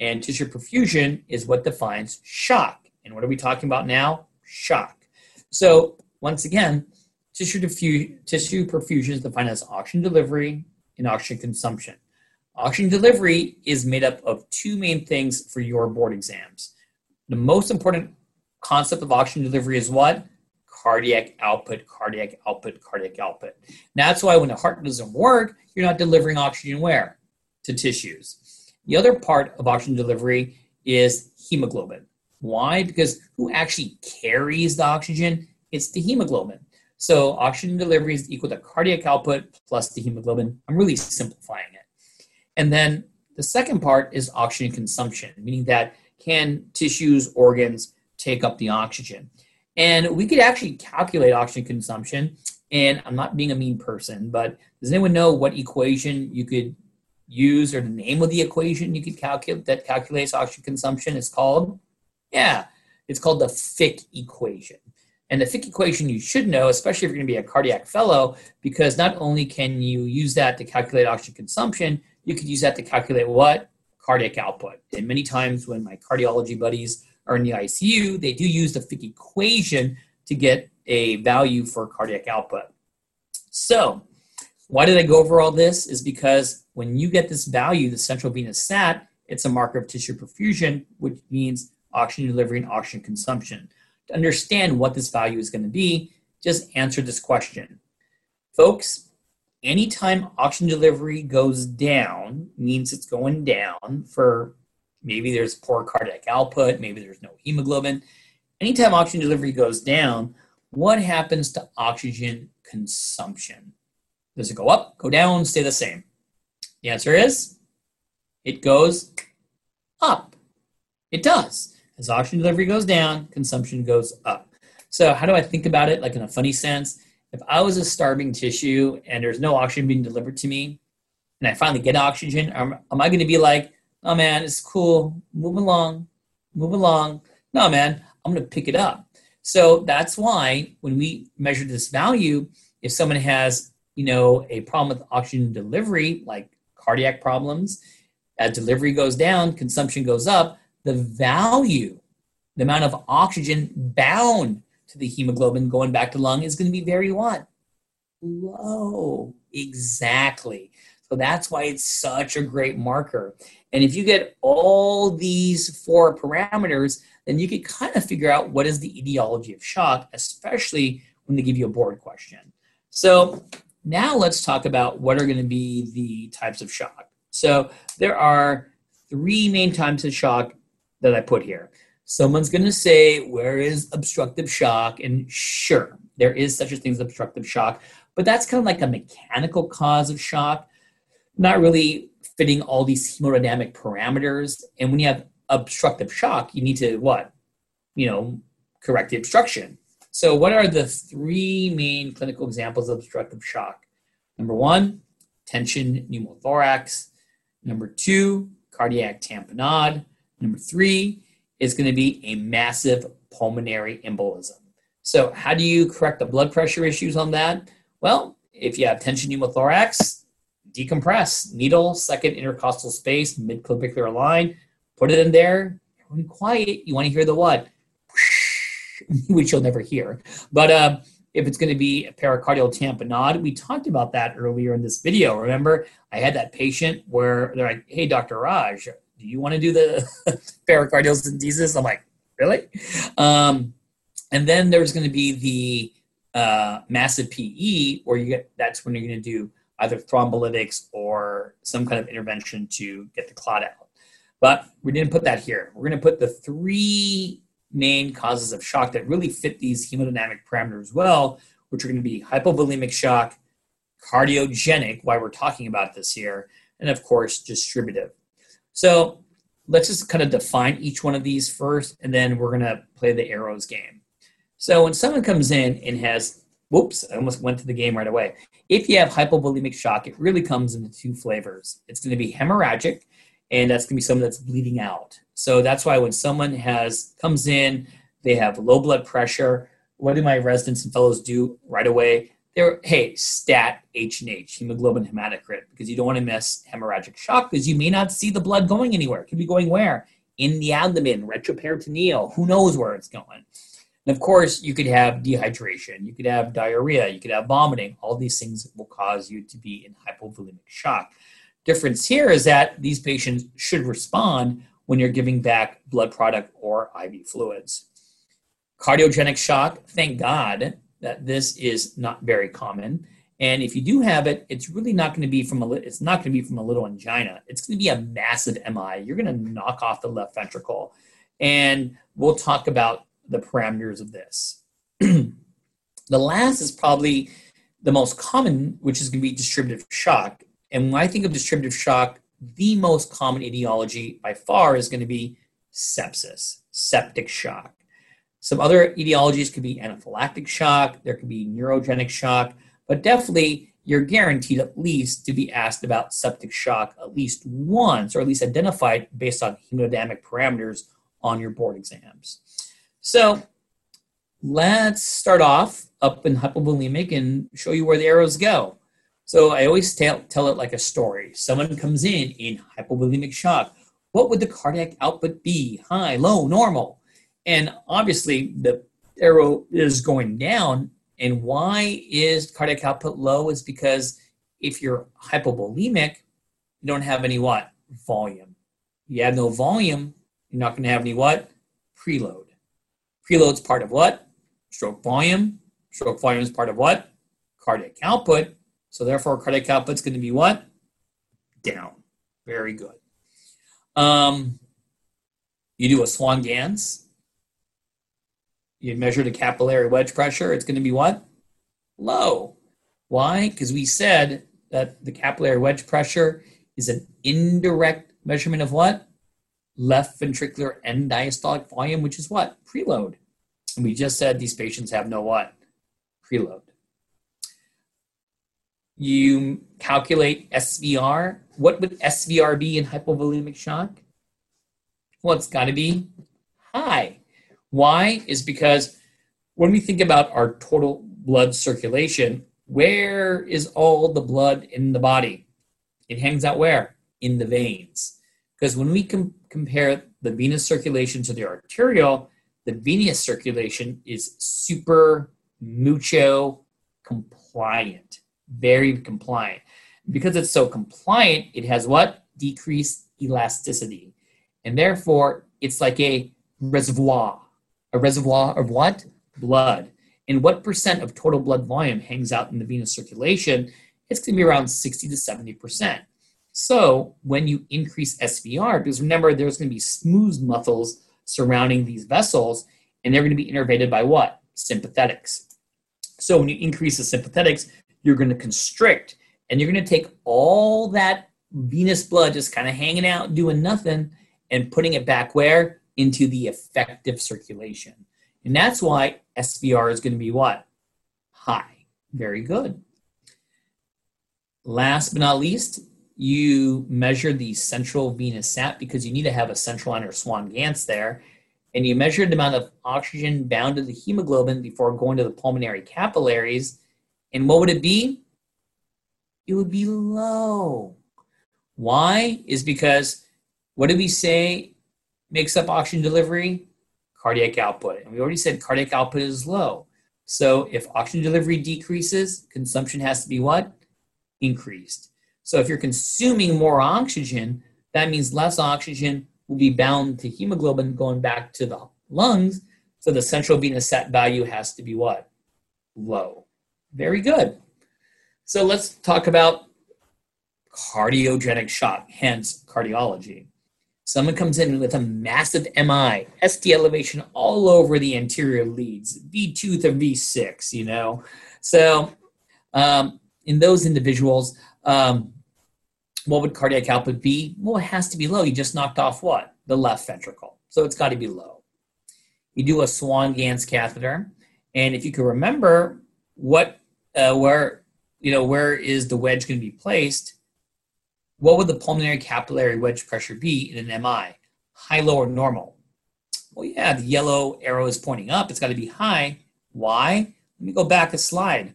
And tissue perfusion is what defines shock. And what are we talking about now? Shock. So, once again, tissue, diffu- tissue perfusion is defined as oxygen delivery and oxygen consumption. Oxygen delivery is made up of two main things for your board exams. The most important concept of oxygen delivery is what? Cardiac output, cardiac output, cardiac output. And that's why when the heart doesn't work, you're not delivering oxygen where? To tissues. The other part of oxygen delivery is hemoglobin. Why? Because who actually carries the oxygen? It's the hemoglobin. So oxygen delivery is equal to cardiac output plus the hemoglobin. I'm really simplifying it. And then the second part is oxygen consumption, meaning that can tissues, organs take up the oxygen? And we could actually calculate oxygen consumption. And I'm not being a mean person, but does anyone know what equation you could use or the name of the equation you could calculate that calculates oxygen consumption is called? Yeah, it's called the Fick equation. And the Fick equation you should know, especially if you're going to be a cardiac fellow, because not only can you use that to calculate oxygen consumption, you could use that to calculate what? Cardiac output. And many times when my cardiology buddies are in the ICU, they do use the Fick equation to get a value for cardiac output. So, why did I go over all this? Is because when you get this value, the central venous sat, it's a marker of tissue perfusion, which means oxygen delivery and oxygen consumption. To understand what this value is going to be, just answer this question. Folks, anytime oxygen delivery goes down, means it's going down for maybe there's poor cardiac output, maybe there's no hemoglobin. Anytime oxygen delivery goes down, what happens to oxygen consumption? Does it go up, go down, stay the same? The answer is it goes up. It does. As oxygen delivery goes down, consumption goes up. So, how do I think about it? Like in a funny sense, if I was a starving tissue and there's no oxygen being delivered to me, and I finally get oxygen, am, I going to be like, oh man, it's cool, move along, move along? No, man, I'm going to pick it up. So that's why when we measure this value, if someone has, you know, a problem with oxygen delivery, like cardiac problems, as delivery goes down, consumption goes up, the value, the amount of oxygen bound to the hemoglobin going back to lung is going to be very what? Low. Exactly. So that's why it's such a great marker. And if you get all these four parameters, then you can kind of figure out what is the etiology of shock, especially when they give you a board question. So now let's talk about what are going to be the types of shock. So there are three main types of shock that I put here. Someone's going to say, Where is obstructive shock? And sure, there is such a thing as obstructive shock, but that's kind of like a mechanical cause of shock, not really fitting all these hemodynamic parameters. And when you have obstructive shock, you need to what? You know, correct the obstruction. So, what are the three main clinical examples of obstructive shock? Number one, tension pneumothorax. Number two, cardiac tamponade. Number three is going to be a massive pulmonary embolism. So, how do you correct the blood pressure issues on that? Well, if you have tension pneumothorax, decompress, needle, second intercostal space, midclavicular line, put it in there. Quiet, you want to hear the what? Which you'll never hear. But uh, if it's going to be a pericardial tamponade, we talked about that earlier in this video. Remember, I had that patient where they're like, hey, Dr. Raj, do you want to do the pericardiocentesis? I'm like, really? Um, and then there's going to be the uh, massive PE, where you get that's when you're going to do either thrombolytics or some kind of intervention to get the clot out. But we didn't put that here. We're going to put the three main causes of shock that really fit these hemodynamic parameters well, which are going to be hypovolemic shock, cardiogenic, why we're talking about this here, and of course, distributive. So let's just kind of define each one of these first, and then we're going to play the arrows game. So when someone comes in and has, whoops, I almost went to the game right away. If you have hypovolemic shock, it really comes in two flavors. It's going to be hemorrhagic, and that's going to be someone that's bleeding out. So that's why when someone has comes in, they have low blood pressure. What do my residents and fellows do right away? They're hey, stat H and H, hemoglobin hematocrit, because you don't want to miss hemorrhagic shock because you may not see the blood going anywhere. It could be going where? In the abdomen, retroperitoneal. Who knows where it's going? And of course, you could have dehydration, you could have diarrhea, you could have vomiting. All these things will cause you to be in hypovolemic shock. Difference here is that these patients should respond when you're giving back blood product or IV fluids. Cardiogenic shock, thank God that this is not very common. And if you do have it, it's really not going to be from a it's not going to be from a little angina. It's going to be a massive MI. You're going to knock off the left ventricle. And we'll talk about the parameters of this. the last is probably the most common, which is going to be distributive shock. And when I think of distributive shock, the most common etiology by far is going to be sepsis, septic shock. Some other etiologies could be anaphylactic shock, there could be neurogenic shock, but definitely you're guaranteed at least to be asked about septic shock at least once, or at least identified based on hemodynamic parameters on your board exams. So let's start off up in hypovolemic and show you where the arrows go. So I always tell, tell it like a story. Someone comes in in hypovolemic shock. What would the cardiac output be? High, low, normal? And obviously the arrow is going down. And why is cardiac output low? Is because if you're hypovolemic, you don't have any what? Volume. You have no volume, you're not going to have any what? Preload. Preload's part of what? Stroke volume. Stroke volume is part of what? Cardiac output. So therefore, cardiac output's going to be what? Down. Very good. Um, you do a Swan-Ganz. You measure the capillary wedge pressure. It's going to be what? Low. Why? Because we said that the capillary wedge pressure is an indirect measurement of what? left ventricular end diastolic volume, which is what? Preload. And we just said these patients have no what? Preload. You calculate SVR. What would SVR be in hypovolemic shock? Well, it's got to be high. Why? Is because when we think about our total blood circulation, where is all the blood in the body? It hangs out where? In the veins. Because when we com- compare the venous circulation to the arterial, the venous circulation is super mucho compliant, very compliant. Because it's so compliant, it has what? Decreased elasticity. And therefore, it's like a reservoir. A reservoir of what? Blood. And what percent of total blood volume hangs out in the venous circulation? It's going to be around 60 to 70 percent. So when you increase SVR, because remember there's going to be smooth muscles surrounding these vessels, and they're going to be innervated by what? Sympathetics. So when you increase the sympathetics, you're going to constrict, and you're going to take all that venous blood just kind of hanging out, doing nothing, and putting it back where? Into the effective circulation. And that's why SVR is going to be what? High. Very good. Last but not least, you measure the central venous sat because you need to have a central line or Swan-Ganz there. And you measure the amount of oxygen bound to the hemoglobin before going to the pulmonary capillaries. And what would it be? It would be low. Why? Is because what did we say makes up oxygen delivery? Cardiac output. And we already said cardiac output is low. So if oxygen delivery decreases, consumption has to be what? Increased. So if you're consuming more oxygen, that means less oxygen will be bound to hemoglobin going back to the lungs. So the central venous sat value has to be what? Low. Very good. So let's talk about cardiogenic shock, hence cardiology. Someone comes in with a massive MI, ST elevation all over the anterior leads, V2 to V6, you know. So um, in those individuals, um, what would cardiac output be? Well, it has to be low. You just knocked off what? the left ventricle. So it's got to be low. You do a Swan-Ganz catheter, and if you can remember what, uh, where, you know, where is the wedge going to be placed? What would the pulmonary capillary wedge pressure be in an MI? High, low, or normal? Well, yeah, the yellow arrow is pointing up. It's got to be high. Why? Let me go back a slide.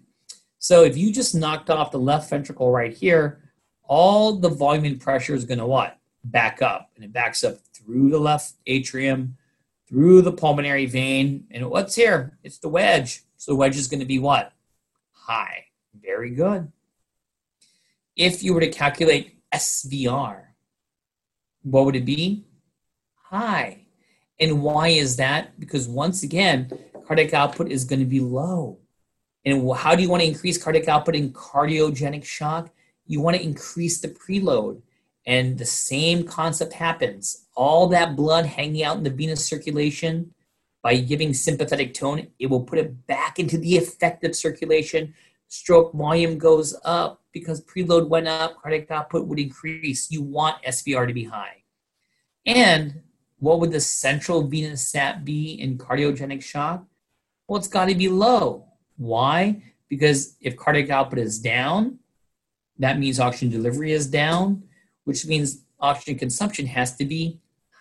So if you just knocked off the left ventricle right here, all the volume and pressure is going to what? Back up. And it backs up through the left atrium, through the pulmonary vein. And what's here? It's the wedge. So the wedge is going to be what? High. Very good. If you were to calculate SVR, what would it be? High. And why is that? Because once again, cardiac output is going to be low. And how do you want to increase cardiac output in cardiogenic shock? You want to increase the preload. And the same concept happens. All that blood hanging out in the venous circulation, by giving sympathetic tone, it will put it back into the effective circulation. Stroke volume goes up because preload went up, cardiac output would increase. You want SVR to be high. And what would the central venous sat be in cardiogenic shock? Well, it's got to be low. Why? Because if cardiac output is down, that means oxygen delivery is down, which means oxygen consumption has to be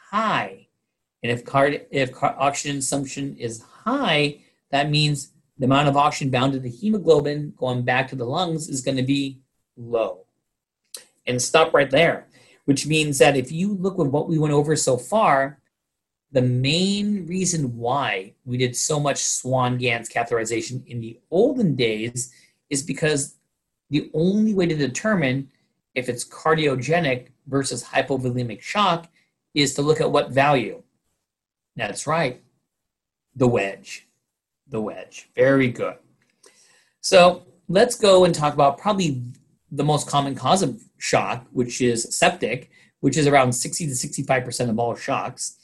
high. And if, card- if car- oxygen consumption is high, that means the amount of oxygen bound to the hemoglobin going back to the lungs is going to be low. And stop right there, which means that if you look at what we went over so far, the main reason why we did so much Swan-Ganz catheterization in the olden days is because the only way to determine if it's cardiogenic versus hypovolemic shock is to look at what value. That's right, the wedge. The wedge. Very good. So let's go and talk about probably the most common cause of shock, which is septic, which is around 60 to 65% of all shocks.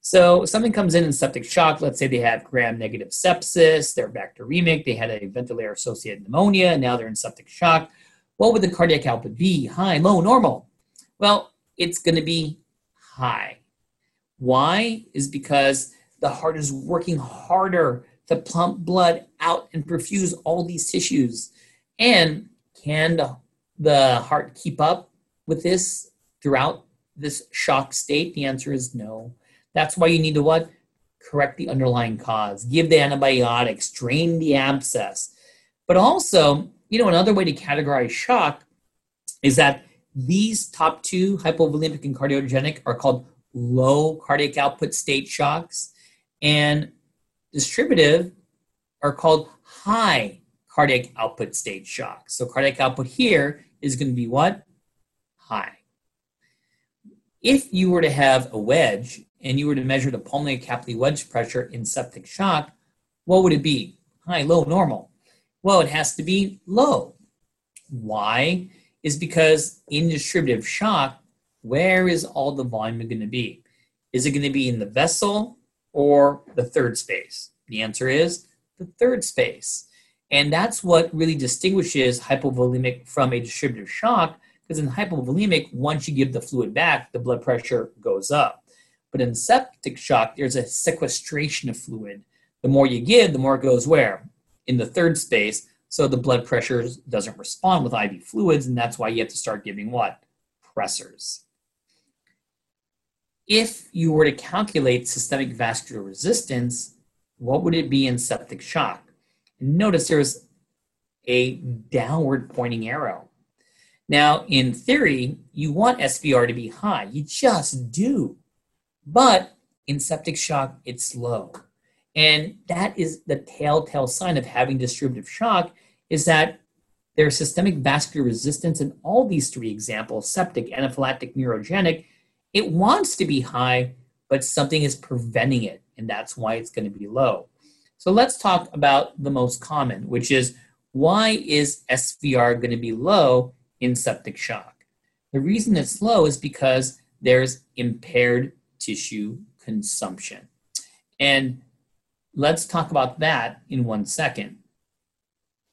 So something comes in in septic shock. Let's say they have gram-negative sepsis, they're bacteremic, they had a ventilator-associated pneumonia, and now they're in septic shock. What would the cardiac output be? High, low, normal? Well, it's going to be high. Why? Is because the heart is working harder to pump blood out and perfuse all these tissues. And can the heart keep up with this throughout this shock state? The answer is no. That's why you need to what? Correct the underlying cause, give the antibiotics, drain the abscess. But also, you know, another way to categorize shock is that these top two, hypovolemic and cardiogenic, are called low cardiac output state shocks, and distributive are called high cardiac output state shocks. So cardiac output here is going to be what? High. If you were to have a wedge and you were to measure the pulmonary capillary wedge pressure in septic shock, what would it be? High, low, normal? Well, it has to be low. Why? Is because in distributive shock, where is all the volume going to be? Is it going to be in the vessel or the third space? The answer is the third space. And that's what really distinguishes hypovolemic from a distributive shock, because in hypovolemic, once you give the fluid back, the blood pressure goes up. But in septic shock, there's a sequestration of fluid. The more you give, the more it goes where? In the third space. So the blood pressure doesn't respond with IV fluids, and that's why you have to start giving what? Pressors. If you were to calculate systemic vascular resistance, what would it be in septic shock? Notice there's a downward pointing arrow. Now, in theory, you want SVR to be high. You just do. But in septic shock, it's low. And that is the telltale sign of having distributive shock is that there's systemic vascular resistance in all these three examples, septic, anaphylactic, neurogenic. It wants to be high, but something is preventing it, and that's why it's going to be low. So let's talk about the most common, which is why is SVR going to be low in septic shock? The reason it's low is because there's impaired tissue consumption. And let's talk about that in one second.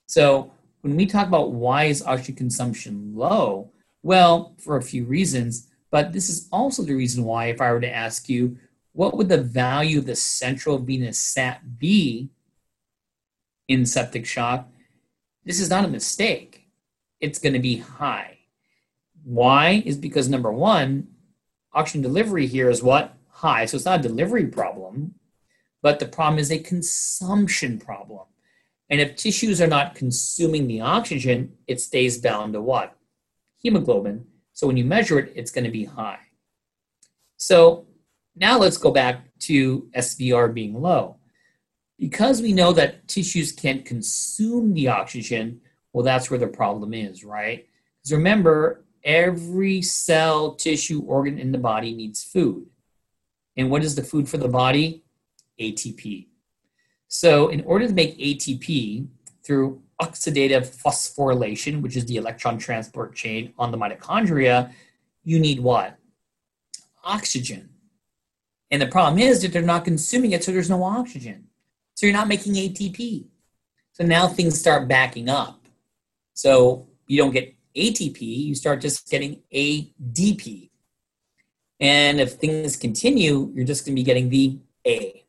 So, when we talk about why is oxygen consumption low, well, for a few reasons. But this is also the reason why, if I were to ask you, what would the value of the central venous sat be in septic shock? This is not a mistake. It's going to be high. Why? Is because number one, oxygen delivery here is what? High. So it's not a delivery problem, but the problem is a consumption problem. And if tissues are not consuming the oxygen, it stays bound to what? Hemoglobin. So when you measure it, it's going to be high. So now let's go back to SVR being low. Because we know that tissues can't consume the oxygen, well, that's where the problem is, right? Because remember, every cell, tissue, organ in the body needs food. And what is the food for the body? ATP. So, in order to make ATP through oxidative phosphorylation, which is the electron transport chain on the mitochondria, you need what? Oxygen. And the problem is that they're not consuming it, so there's no oxygen. So you're not making ATP. So now things start backing up. So you don't get ATP, you start just getting ADP. And if things continue, you're just going to be getting the A.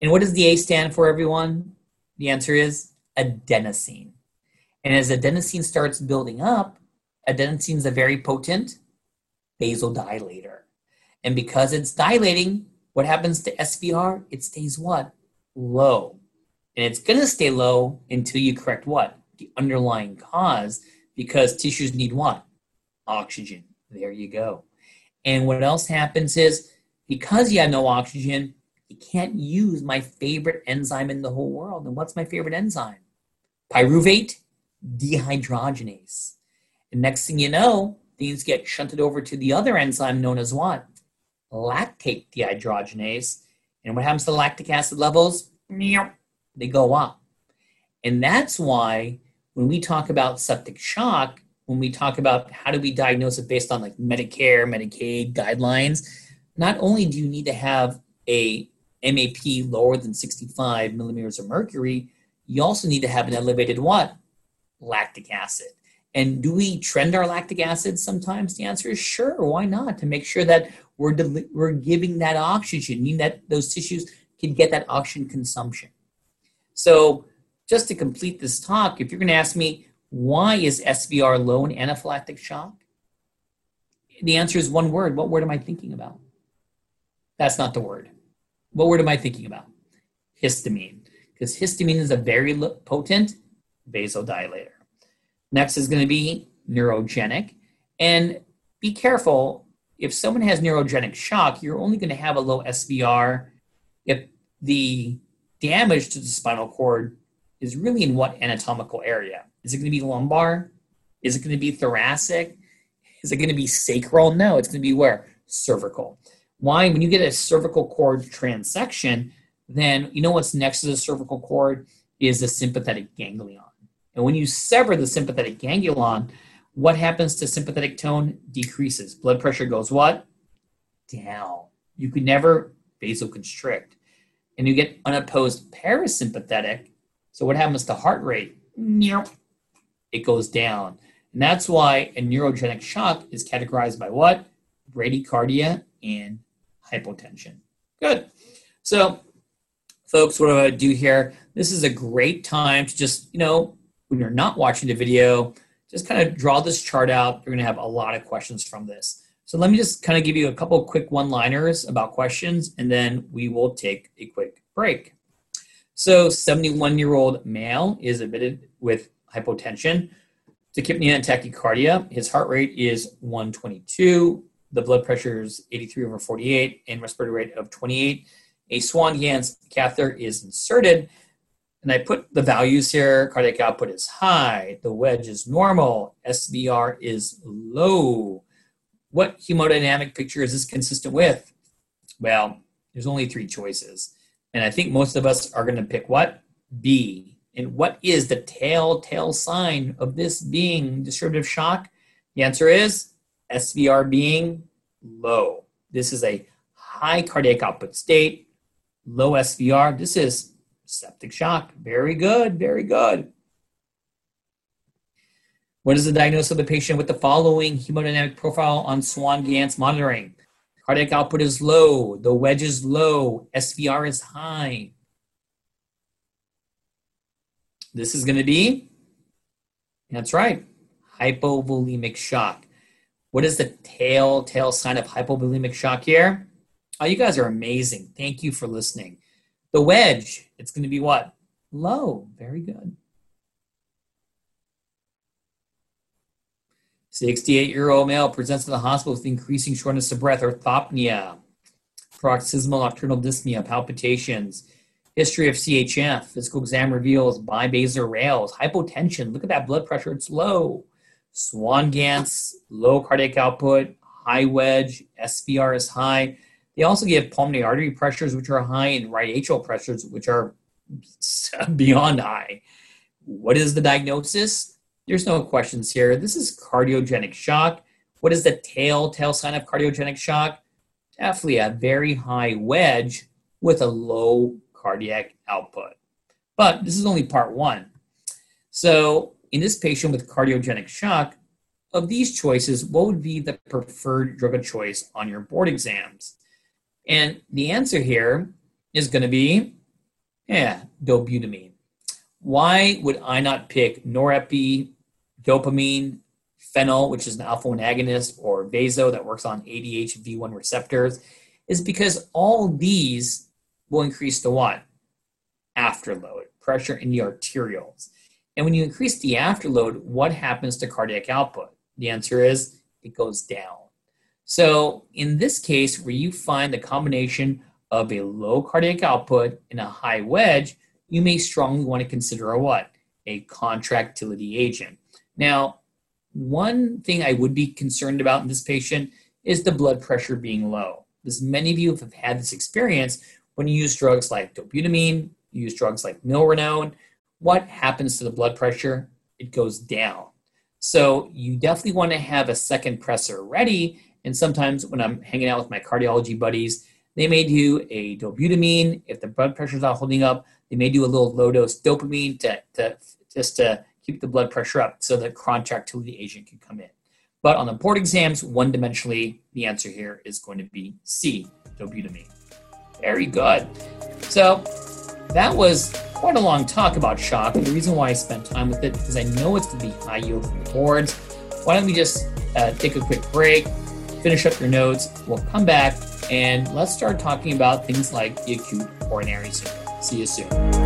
And what does the A stand for, everyone? The answer is adenosine. And as adenosine starts building up, adenosine is a very potent vasodilator. And because it's dilating, what happens to SVR? It stays what? Low. And it's going to stay low until you correct what? The underlying cause, because tissues need what? Oxygen. There you go. And what else happens is because you have no oxygen, you can't use my favorite enzyme in the whole world. And what's my favorite enzyme? Pyruvate dehydrogenase. And next thing you know, things get shunted over to the other enzyme known as what? Lactate dehydrogenase. And what happens to lactic acid levels? They go up. And that's why when we talk about septic shock, when we talk about how do we diagnose it based on like Medicare, Medicaid guidelines, not only do you need to have a MAP lower than 65 millimeters of mercury, you also need to have an elevated what? Lactic acid. And do we trend our lactic acid sometimes? The answer is sure. Why not? To make sure that we're, we're giving that oxygen, mean that those tissues can get that oxygen consumption. So, just to complete this talk, if you're going to ask me, why is SVR low in anaphylactic shock? The answer is one word. What word am I thinking about? That's not the word. What word am I thinking about? Histamine, because histamine is a very potent vasodilator. Next is going to be neurogenic. And be careful, if someone has neurogenic shock, you're only going to have a low SVR if the damage to the spinal cord is really in what anatomical area? Is it going to be lumbar? Is it going to be thoracic? Is it going to be sacral? No, it's going to be where? Cervical. Why? When you get a cervical cord transection, then you know what's next to the cervical cord is the sympathetic ganglion. And when you sever the sympathetic ganglion, what happens to sympathetic tone? Decreases. Blood pressure goes what? Down. You could never vasoconstrict. And you get unopposed parasympathetic. So what happens to heart rate? It goes down. And that's why a neurogenic shock is categorized by what? Bradycardia and hypotension. Good. So, folks, what do to do here, this is a great time to just, you know, when you're not watching the video, just kind of draw this chart out. You're going to have a lot of questions from this. So let me just kind of give you a couple quick one-liners about questions, and then we will take a quick break. So 71-year-old male is admitted with hypotension, tachypnea and tachycardia. His heart rate is 122 the blood pressure is 83 over 48 and respiratory rate of 28. A Swan-Ganz catheter is inserted, and I put the values here. Cardiac output is high, the wedge is normal, SVR is low. What hemodynamic picture is this consistent with? Well, there's only three choices. And I think most of us are going to pick what? B. And what is the telltale sign of this being distributive shock? The answer is SVR being low. This is a high cardiac output state, low SVR. This is septic shock. Very good, very good. What is the diagnosis of the patient with the following hemodynamic profile on Swan-Ganz monitoring? Cardiac output is low, the wedge is low, SVR is high. This is going to be, that's right, hypovolemic shock. What is the telltale sign of hypovolemic shock here? Oh, you guys are amazing. Thank you for listening. The wedge, it's going to be what? Low. Very good. 68 year old male presents to the hospital with increasing shortness of breath, orthopnea, paroxysmal nocturnal dyspnea, palpitations, history of CHF, physical exam reveals bibasilar rales, hypotension. Look at that blood pressure, it's low. Swan-Ganz, low cardiac output, high wedge, SVR is high. They also give pulmonary artery pressures, which are high, and right atrial pressures, which are beyond high. What is the diagnosis? There's no questions here. This is cardiogenic shock. What is the telltale sign of cardiogenic shock? Definitely a very high wedge with a low cardiac output. But this is only part one. So, in this patient with cardiogenic shock, of these choices, what would be the preferred drug of choice on your board exams? And the answer here is going to be, yeah, dobutamine. Why would I not pick norepi, dopamine, phenyl, which is an alpha 1 agonist, or vaso that works on ADH-V1 receptors? Is because all these will increase the what? Afterload, pressure in the arterioles. And when you increase the afterload, what happens to cardiac output? The answer is it goes down. So in this case, where you find the combination of a low cardiac output and a high wedge, you may strongly want to consider a what? A contractility agent. Now, one thing I would be concerned about in this patient is the blood pressure being low. Because many of you have had this experience when you use drugs like dobutamine, you use drugs like milrinone. What happens to the blood pressure? It goes down. So you definitely want to have a second pressor ready and sometimes when I'm hanging out with my cardiology buddies, they may do a dobutamine. If the blood pressure is not holding up, they may do a little low dose dopamine to, to just to keep the blood pressure up so the contractility agent can come in. But on the board exams, one dimensionally, the answer here is going to be C, dobutamine. Very good. So that was quite a long talk about shock. And the reason why I spent time with it because I know it's going to be high yield for the boards. Why don't we just uh, take a quick break? Finish up your notes. We'll come back and let's start talking about things like the acute coronary syndrome. See you soon.